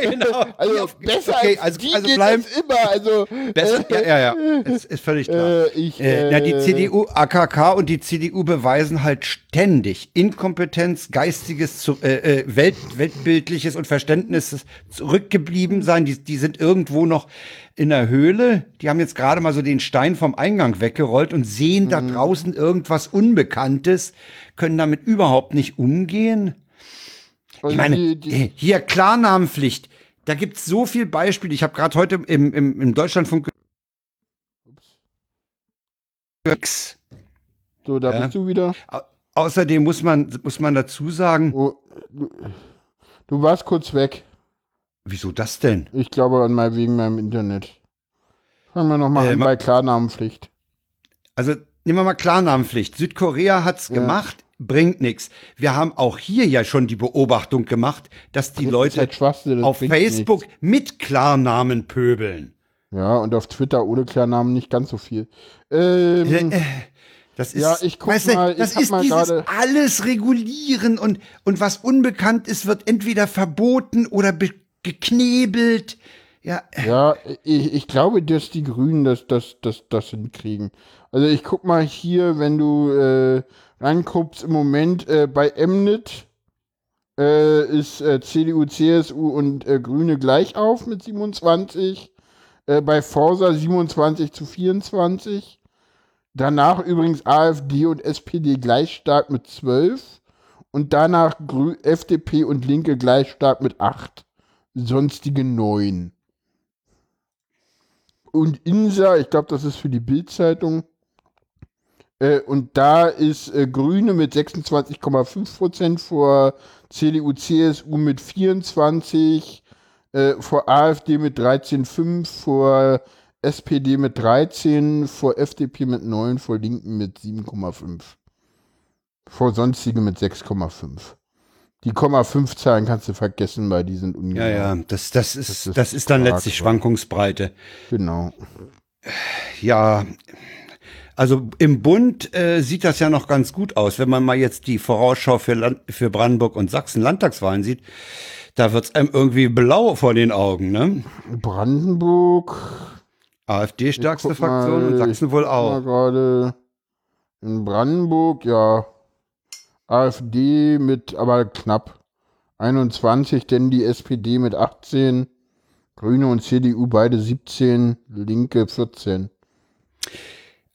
genau. also besser Okay, als also- die also bleiben- immer. Also, Besser, ja, ja, ja. Es ist völlig klar. Äh, ich, Äh, na, die äh, CDU, AKK und die CDU beweisen halt ständig Inkompetenz, geistiges, äh, äh, Welt, weltbildliches und Verständnis zurückgeblieben sein. Die, die sind irgendwo noch in der Höhle. Die haben jetzt gerade mal so den Stein vom Eingang weggerollt und sehen da Mhm. draußen irgendwas Unbekanntes, können damit überhaupt nicht umgehen. Ich Also meine, die- die- äh, hier Klarnamenpflicht. Da gibt es so viel Beispiele. Ich habe gerade heute im, im, im Deutschlandfunk X. So, da Ja. bist du wieder. Au- Außerdem muss man, muss man dazu sagen, Oh, du, du warst kurz weg. wieso das denn? Ich glaube an mein, wegen meinem Internet. Fangen wir nochmal Äh, bei Klarnamenpflicht. Also nehmen wir mal Klarnamenpflicht. Südkorea hat's Ja. gemacht, bringt nichts. Wir haben auch hier ja schon die Beobachtung gemacht, dass die Das ist Leute halt das auf Facebook mit Klarnamen pöbeln. Ja, und auf Twitter ohne Klarnamen nicht ganz so viel. Ähm, Äh, Das ist, Ja, ich guck weißt du, mal, ich das ist mal dieses alles regulieren und, und was unbekannt ist, wird entweder verboten oder be- geknebelt. Ja, ja, ich, ich glaube, dass die Grünen das, das, das, das hinkriegen. Also ich guck mal hier, wenn du äh, reinguckst, im Moment äh, bei Mnet äh, ist äh, CDU, CSU und äh, Grüne gleich auf mit 27. Äh, bei Forsa 27 zu 24. Danach übrigens AfD und SPD gleich stark mit 12. Und danach Grü FDP und Linke gleich stark mit 8. Sonstige 9. Und INSA, ich glaube, das ist für die Bild-Zeitung. Äh, und da ist äh, Grüne mit 26,5% vor CDU, CSU mit 24, äh, vor AfD mit 13,5, vor SPD mit 13, vor FDP mit 9, vor Linken mit 7,5. Vor Sonstige mit 6,5. Die 0,5 Zahlen kannst du vergessen, weil die sind ungenau. ja, ja, das, das, ist, Das ist das ist dann letztlich. Schwankungsbreite. Genau. Ja, also im Bund äh, sieht das ja noch ganz gut aus. Wenn man mal jetzt die Vorausschau für, Land, für Brandenburg und Sachsen Landtagswahlen sieht, da wird's einem irgendwie blau vor den Augen, ne? Brandenburg. AfD stärkste guck mal, Fraktion und Sachsen wohl auch. gerade in Brandenburg, ja. AfD mit, aber knapp 21, denn die SPD mit 18, Grüne und CDU beide 17, Linke 14.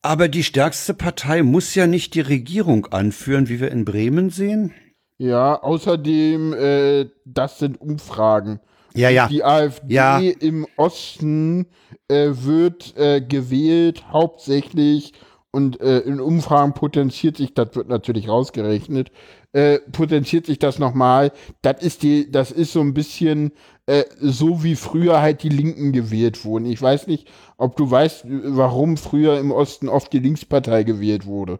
Aber die stärkste Partei muss ja nicht die Regierung anführen, wie wir in Bremen sehen. Ja, außerdem, äh, das sind Umfragen. Ja, ja. Die AfD Ja. im Osten äh, wird äh, gewählt hauptsächlich und äh, in Umfragen potenziert sich, das wird natürlich rausgerechnet, äh, potenziert sich das nochmal. Das ist die, das ist so ein bisschen äh, so wie früher halt die Linken gewählt wurden. Ich weiß nicht, ob du weißt, warum früher im Osten oft die Linkspartei gewählt wurde.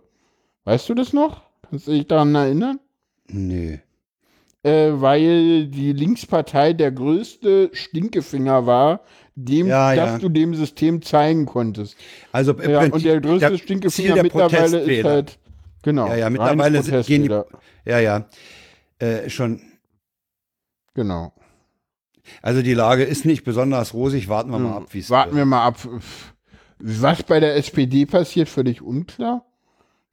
Weißt du das noch? Kannst du dich daran erinnern? Nö. äh, weil die Linkspartei der größte Stinkefinger war, dem, Ja, dass ja. du dem System zeigen konntest. Also im Ja, Prinzip und der größte der Stinkefinger mittlerweile ist halt, genau, Ja, ja, mittlerweile gehen die, ja, ja, äh, schon, Genau. Also die Lage ist nicht besonders rosig. Warten wir mal ab, wie es Warten wir mal ab. Was bei der SPD passiert, völlig unklar.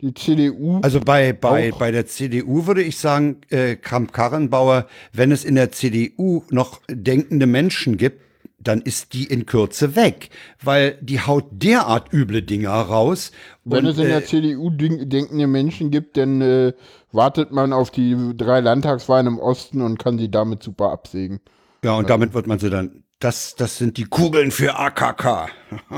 Die CDU. Also bei, bei, Auch. bei der CDU würde ich sagen, äh, Kramp-Karrenbauer, wenn es in der CDU noch denkende Menschen gibt, dann ist die in Kürze weg, weil die haut derart üble Dinger raus. Wenn Und, es in äh, der CDU denk- denkende Menschen gibt, dann äh, wartet man auf die drei Landtagswahlen im Osten und kann sie damit super absägen. ja, und damit wird man sie dann, das, das sind die Kugeln für AKK.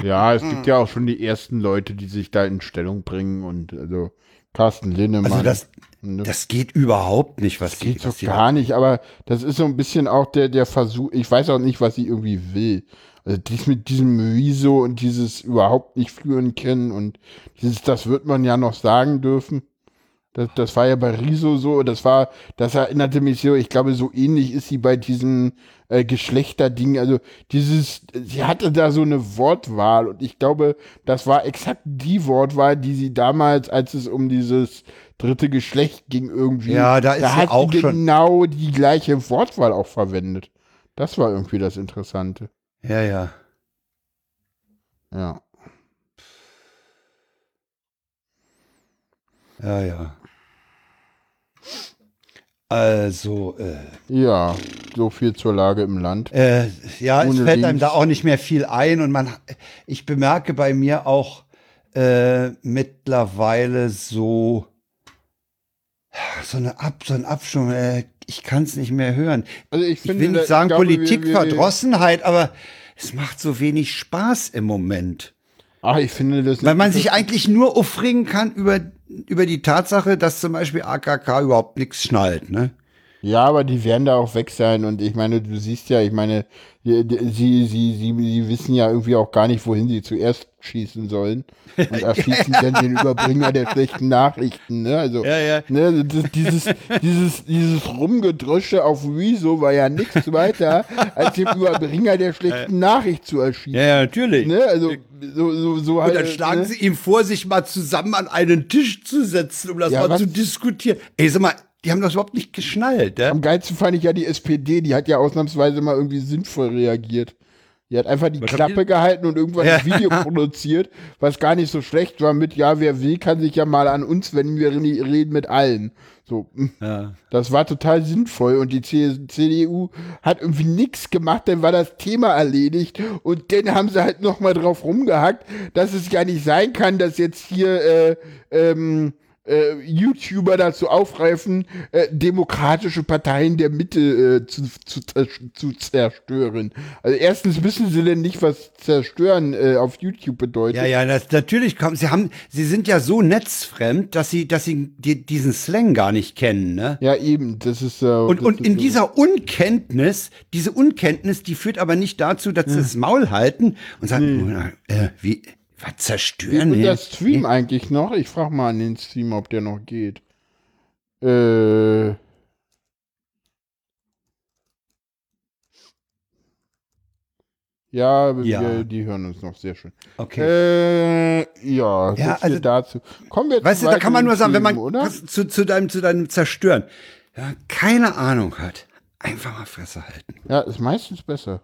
Ja, es gibt ja auch schon die ersten Leute, die sich da in Stellung bringen und also Carsten Linnemann. Also das, ne? das geht überhaupt nicht, was geht die, so was die gar nicht, aber das ist so ein bisschen auch der, der Versuch, ich weiß auch nicht, was sie irgendwie will. Also dies mit diesem Wieso und dieses überhaupt nicht führen können und dieses, das wird man ja noch sagen dürfen. Das, das war ja bei Riso so, das war, das erinnerte mich so, ich glaube, so ähnlich ist sie bei diesem äh, Geschlechterding. Also dieses, sie hatte da so eine Wortwahl und ich glaube, das war exakt die Wortwahl, die sie damals, als es um dieses dritte Geschlecht ging, irgendwie. Ja, da ist sie hat auch sie genau die gleiche Wortwahl auch verwendet. Das war irgendwie das Interessante. Ja, ja. Ja. Ja, ja. Also, äh, Ja, so viel zur Lage im Land. Äh, ja, es Ohne fällt einem links. da auch nicht mehr viel ein und man, ich bemerke bei mir auch äh, mittlerweile so so eine Ab, so ein Abschwung. Äh, ich kann es nicht mehr hören. Also ich finde, will da- nicht sagen wir- Politikverdrossenheit, aber es macht so wenig Spaß im Moment. Ach, ich finde das. Weil man sich eigentlich nur aufregen kann über, über die Tatsache, dass zum Beispiel AKK überhaupt nichts schnallt, ne? Ja, aber die werden da auch weg sein und ich meine, du siehst ja, ich meine, sie, sie, sie, sie wissen ja irgendwie auch gar nicht, wohin sie zuerst schießen sollen und erschießen dann den Überbringer der schlechten Nachrichten, ne? Also, Ja, ne, das, dieses, dieses, dieses Rumgedrösche auf Wieso war ja nichts weiter, als den Überbringer der schlechten Nachricht zu erschießen. Ja, ja, natürlich. Ne? Also, so, so, so Und halt. dann schlagen ne? sie ihm vor, sich mal zusammen an einen Tisch zu setzen, um das mal was- zu diskutieren. Ey, sag mal, die haben das überhaupt nicht geschnallt, ja? Am geilsten fand ich ja die SPD, die hat ja ausnahmsweise mal irgendwie sinnvoll reagiert. Die hat einfach die Was Klappe gehalten und irgendwann Ja. ein Video produziert, was gar nicht so schlecht war mit, ja, wer will, kann sich ja mal an uns wenden, wir re- reden mit allen. So, mm. Ja. das war total sinnvoll und die CDU hat irgendwie nichts gemacht, dann war das Thema erledigt und dann haben sie halt nochmal drauf rumgehackt, dass es ja nicht sein kann, dass jetzt hier äh, ähm, äh, YouTuber dazu aufreifen, äh, demokratische Parteien der Mitte äh, zu, zu, zu zerstören. Also erstens wissen sie denn nicht, was zerstören äh, auf YouTube bedeutet. Ja, ja, das, natürlich kommen, sie haben, sie sind ja so netzfremd, dass sie, dass sie die, diesen Slang gar nicht kennen, ne? Ja, eben, das ist äh, Und, das und ist in so. dieser Unkenntnis, diese Unkenntnis, die führt aber nicht dazu, dass sie das Maul halten und sagen, äh, wie, was zerstören? Ne? der Stream eigentlich noch? Ich frage mal an den Stream, ob der noch geht. Äh. Ja, Ja. Wir, die hören uns noch sehr schön. Okay. Äh, ja, Ja, ja also- dazu. Kommen wir Weißt du, da kann man nur sagen, wenn man was zu, zu, deinem, zu deinem Zerstören ja, keine Ahnung hat, einfach mal Fresse halten. Ja, ist meistens besser.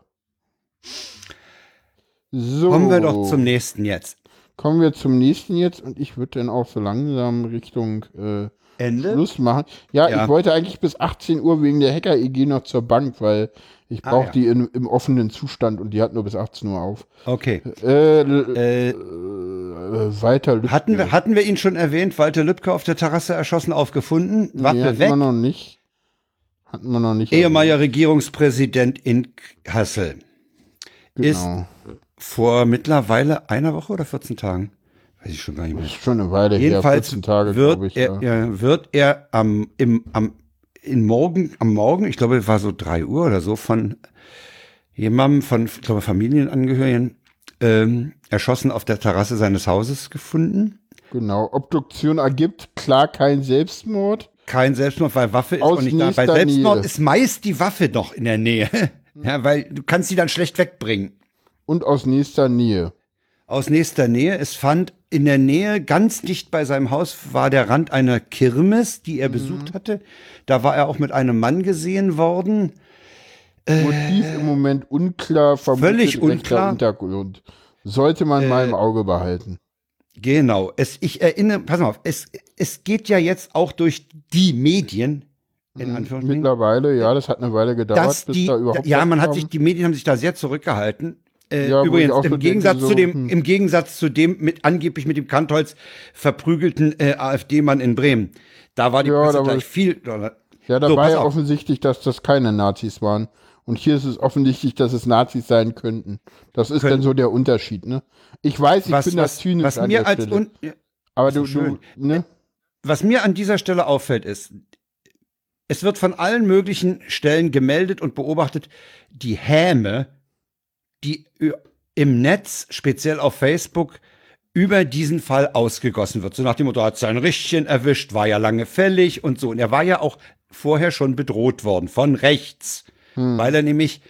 So. Kommen wir doch zum nächsten jetzt. Kommen wir zum nächsten jetzt und ich würde dann auch so langsam Richtung äh, Ende? Schluss machen. Ja, Ja. ich wollte eigentlich bis 18 Uhr wegen der Hacker-EG noch zur Bank, weil ich Ah, brauche ja. die in, im offenen Zustand und die hat nur bis 18 Uhr auf. Okay. Äh, Äh, äh, weiter Lübcke. hatten, wir, hatten wir ihn schon erwähnt? Walter Lübcke auf der Terrasse erschossen, aufgefunden? nee, Waffe hatten weg? wir noch nicht. Hatten wir noch nicht. Ehemaliger Regierungspräsident in Kassel. Ist Genau. Vor mittlerweile einer Woche oder 14 Tagen? Weiß ich schon gar nicht mehr. Ist schon eine Weile Jedenfalls her, 14 Tage, wird, glaube ich. er, ja. wird er am, im, am, in morgen, am Morgen, ich glaube, es war so drei Uhr oder so, von jemandem, von, ich glaube, Familienangehörigen, ähm, erschossen auf der Terrasse seines Hauses gefunden. Genau. Obduktion ergibt klar kein Selbstmord. Kein Selbstmord, weil Waffe ist Aus auch nicht da. Bei Selbstmord Nähe. ist meist die Waffe doch in der Nähe. ja, weil du kannst sie dann schlecht wegbringen. Und aus nächster Nähe. aus nächster Nähe. Es fand in der Nähe, ganz dicht bei seinem Haus, war der Rand einer Kirmes, die er besucht hatte. Da war er auch mit einem Mann gesehen worden. Motiv im Moment unklar, völlig unklar. Untergrund. Sollte man mal im Auge behalten. Genau. Es, ich erinnere, pass mal auf, es, es geht ja jetzt auch durch die Medien, in Anführungsstrichen, Mittlerweile, ja, das hat eine Weile gedauert, dass bis die, da überhaupt ja, man hat sich, die Medien haben sich da sehr zurückgehalten. Äh, Ja, übrigens, so im denke, Gegensatz so, zu dem, hm. im Gegensatz zu dem mit angeblich mit dem Kantholz verprügelten äh, AfD-Mann in Bremen. Da war die Ja, Presse gleich viel. Ja, da So, war ja auf. offensichtlich, dass das keine Nazis waren. Und hier ist es offensichtlich, dass es Nazis sein könnten. Das ist Können. dann so der Unterschied, ne? Ich weiß, ich Was, bin das was, zynisch was an mir der als Stelle. un, Aber du, du, ne? was mir an dieser Stelle auffällt, ist, es wird von allen möglichen Stellen gemeldet und beobachtet, die Häme, die im Netz, speziell auf Facebook, über diesen Fall ausgegossen wird. So nach dem Motto, hat sein Richtchen erwischt, war ja lange fällig und so. Und er war ja auch vorher schon bedroht worden von rechts, weil er nämlich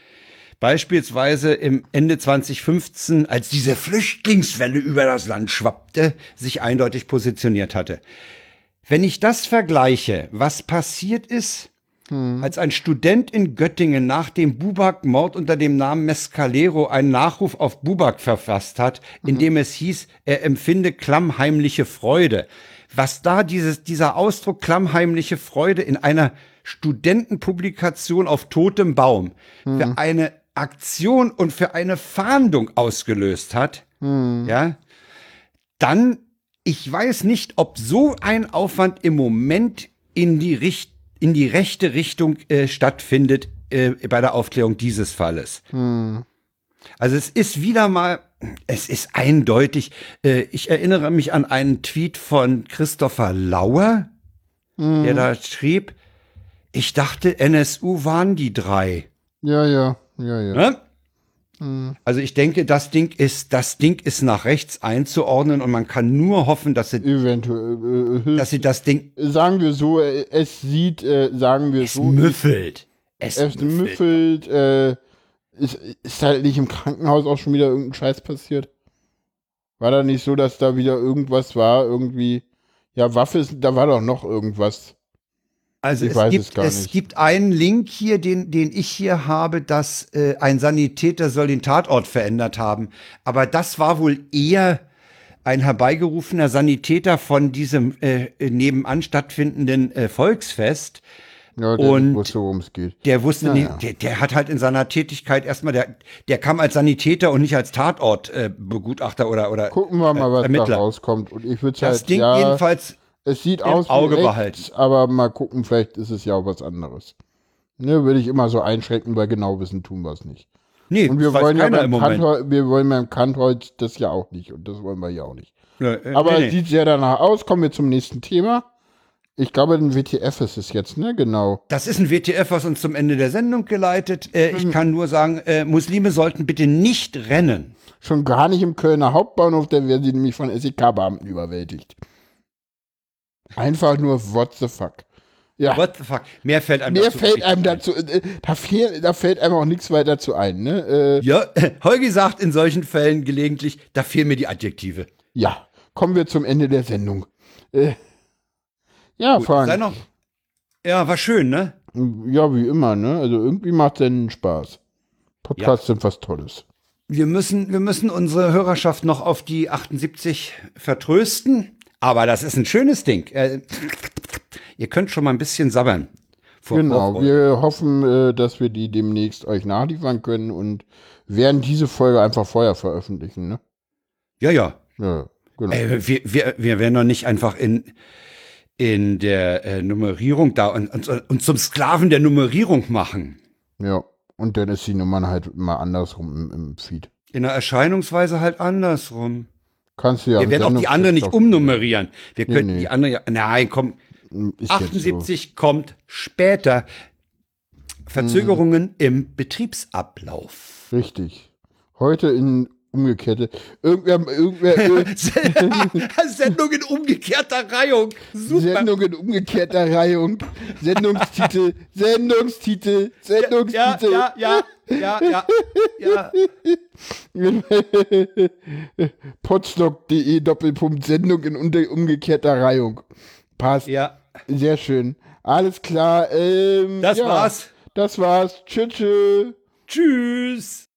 beispielsweise im Ende 2015, als diese Flüchtlingswelle über das Land schwappte, sich eindeutig positioniert hatte. Wenn ich das vergleiche, was passiert ist, als ein Student in Göttingen nach dem Bubak-Mord unter dem Namen Mescalero einen Nachruf auf Bubak verfasst hat, in dem es hieß, er empfinde klammheimliche Freude. Was da dieses, dieser Ausdruck klammheimliche Freude in einer Studentenpublikation auf totem Baum für eine Aktion und für eine Fahndung ausgelöst hat, ja, dann, ich weiß nicht, ob so ein Aufwand im Moment in die, Richt in die rechte Richtung äh, stattfindet äh, bei der Aufklärung dieses Falles. Also es ist wieder mal, es ist eindeutig, äh, ich erinnere mich an einen Tweet von Christopher Lauer, der da schrieb, ich dachte, NSU waren die drei. Ja, ja, ja, ja. Ne? Also ich denke, das Ding ist, das Ding ist nach rechts einzuordnen und man kann nur hoffen, dass sie, Eventuell. Äh, äh, dass sie das Ding sagen wir so, äh, es sieht, äh, sagen wir es so, müffelt. Es, es müffelt, äh, ist, ist halt nicht im Krankenhaus auch schon wieder irgendein Scheiß passiert? War da nicht so, dass da wieder irgendwas war, irgendwie, ja, Waffe ist, da war doch noch irgendwas. Also Ich es gibt, es es gibt einen Link hier, den, den ich hier habe, dass äh, ein Sanitäter soll den Tatort verändert haben. Aber das war wohl eher ein herbeigerufener Sanitäter von diesem äh, nebenan stattfindenden äh, Volksfest. Ja, der Und wusste, worum es geht. Der wusste Ja, nicht, ja. Der, der hat halt in seiner Tätigkeit erstmal, der, der kam als Sanitäter und nicht als Tatortbegutachter äh, Begutachter oder, oder Gucken wir mal, was Ermittler. da rauskommt. Und ich würde Das halt, Ding ja, jedenfalls es sieht aus wie Auge rechts, behalten. aber mal gucken, vielleicht ist es ja auch was anderes. Ne, würde ich immer so einschränken, weil genau wissen tun wir es nicht. Nee, Und wir wollen ja beim. Kantholz, wir wollen beim Kantholz das ja auch nicht und das wollen wir ja auch nicht. Ja, äh, Aber nee, es nee. sieht sehr danach aus. Kommen wir zum nächsten Thema. Ich glaube, ein WTF ist es jetzt, ne? Genau. Das ist ein WTF, was uns zum Ende der Sendung geleitet. Äh, ich kann nur sagen, äh, Muslime sollten bitte nicht rennen. Schon gar nicht im Kölner Hauptbahnhof, da werden sie nämlich von SEK-Beamten überwältigt. Einfach nur what the fuck. Ja. What the fuck? Mehr fällt einem Mehr dazu fällt einem ein. dazu, äh, da, fehl, da fällt einem auch nichts weiter zu ein, ne? Äh, Ja, Holgi sagt in solchen Fällen gelegentlich, da fehlen mir die Adjektive. ja, kommen wir zum Ende der Sendung. Äh, ja, Gut, sei Frank. noch. Ja, war schön, ne? Ja, wie immer, ne? Also irgendwie macht Senden Spaß. Podcasts sind was Tolles. Wir müssen, wir müssen unsere Hörerschaft noch auf die 78 vertrösten. Aber das ist ein schönes Ding. Äh, ihr könnt schon mal ein bisschen sabbern. Genau, Vorfreude. wir hoffen, äh, dass wir die demnächst euch nachliefern können und werden diese Folge einfach vorher veröffentlichen, ne? Ja, ja. Ja, genau. Äh, wir, wir, wir werden doch nicht einfach in, in der äh, Nummerierung da und, und, und zum Sklaven der Nummerierung machen. Ja, und dann ist die Nummer halt immer andersrum im, im Feed. In der Erscheinungsweise halt andersrum. Kannst du ja wir werden auch die Sendungstext andere nicht umnummerieren. Wir Nee, könnten nee. die andere, ja- nein, komm, Ist jetzt 78 kommt später. Verzögerungen Mhm. im Betriebsablauf. So. Richtig. Heute in umgekehrte. Irgendwer, irgendwer, Sendung in umgekehrter Reihung. Super. Sendung in umgekehrter Reihung. Sendungstitel, Sendungstitel, Ja, Sendungstitel. ja, ja, ja, ja, ja. Potstock.de Doppelpunkt Sendung in umgekehrter Reihung. Passt. Ja, Sehr schön. Alles klar. Ähm, das ja, war's. Das war's. Tschüss. Tschüss.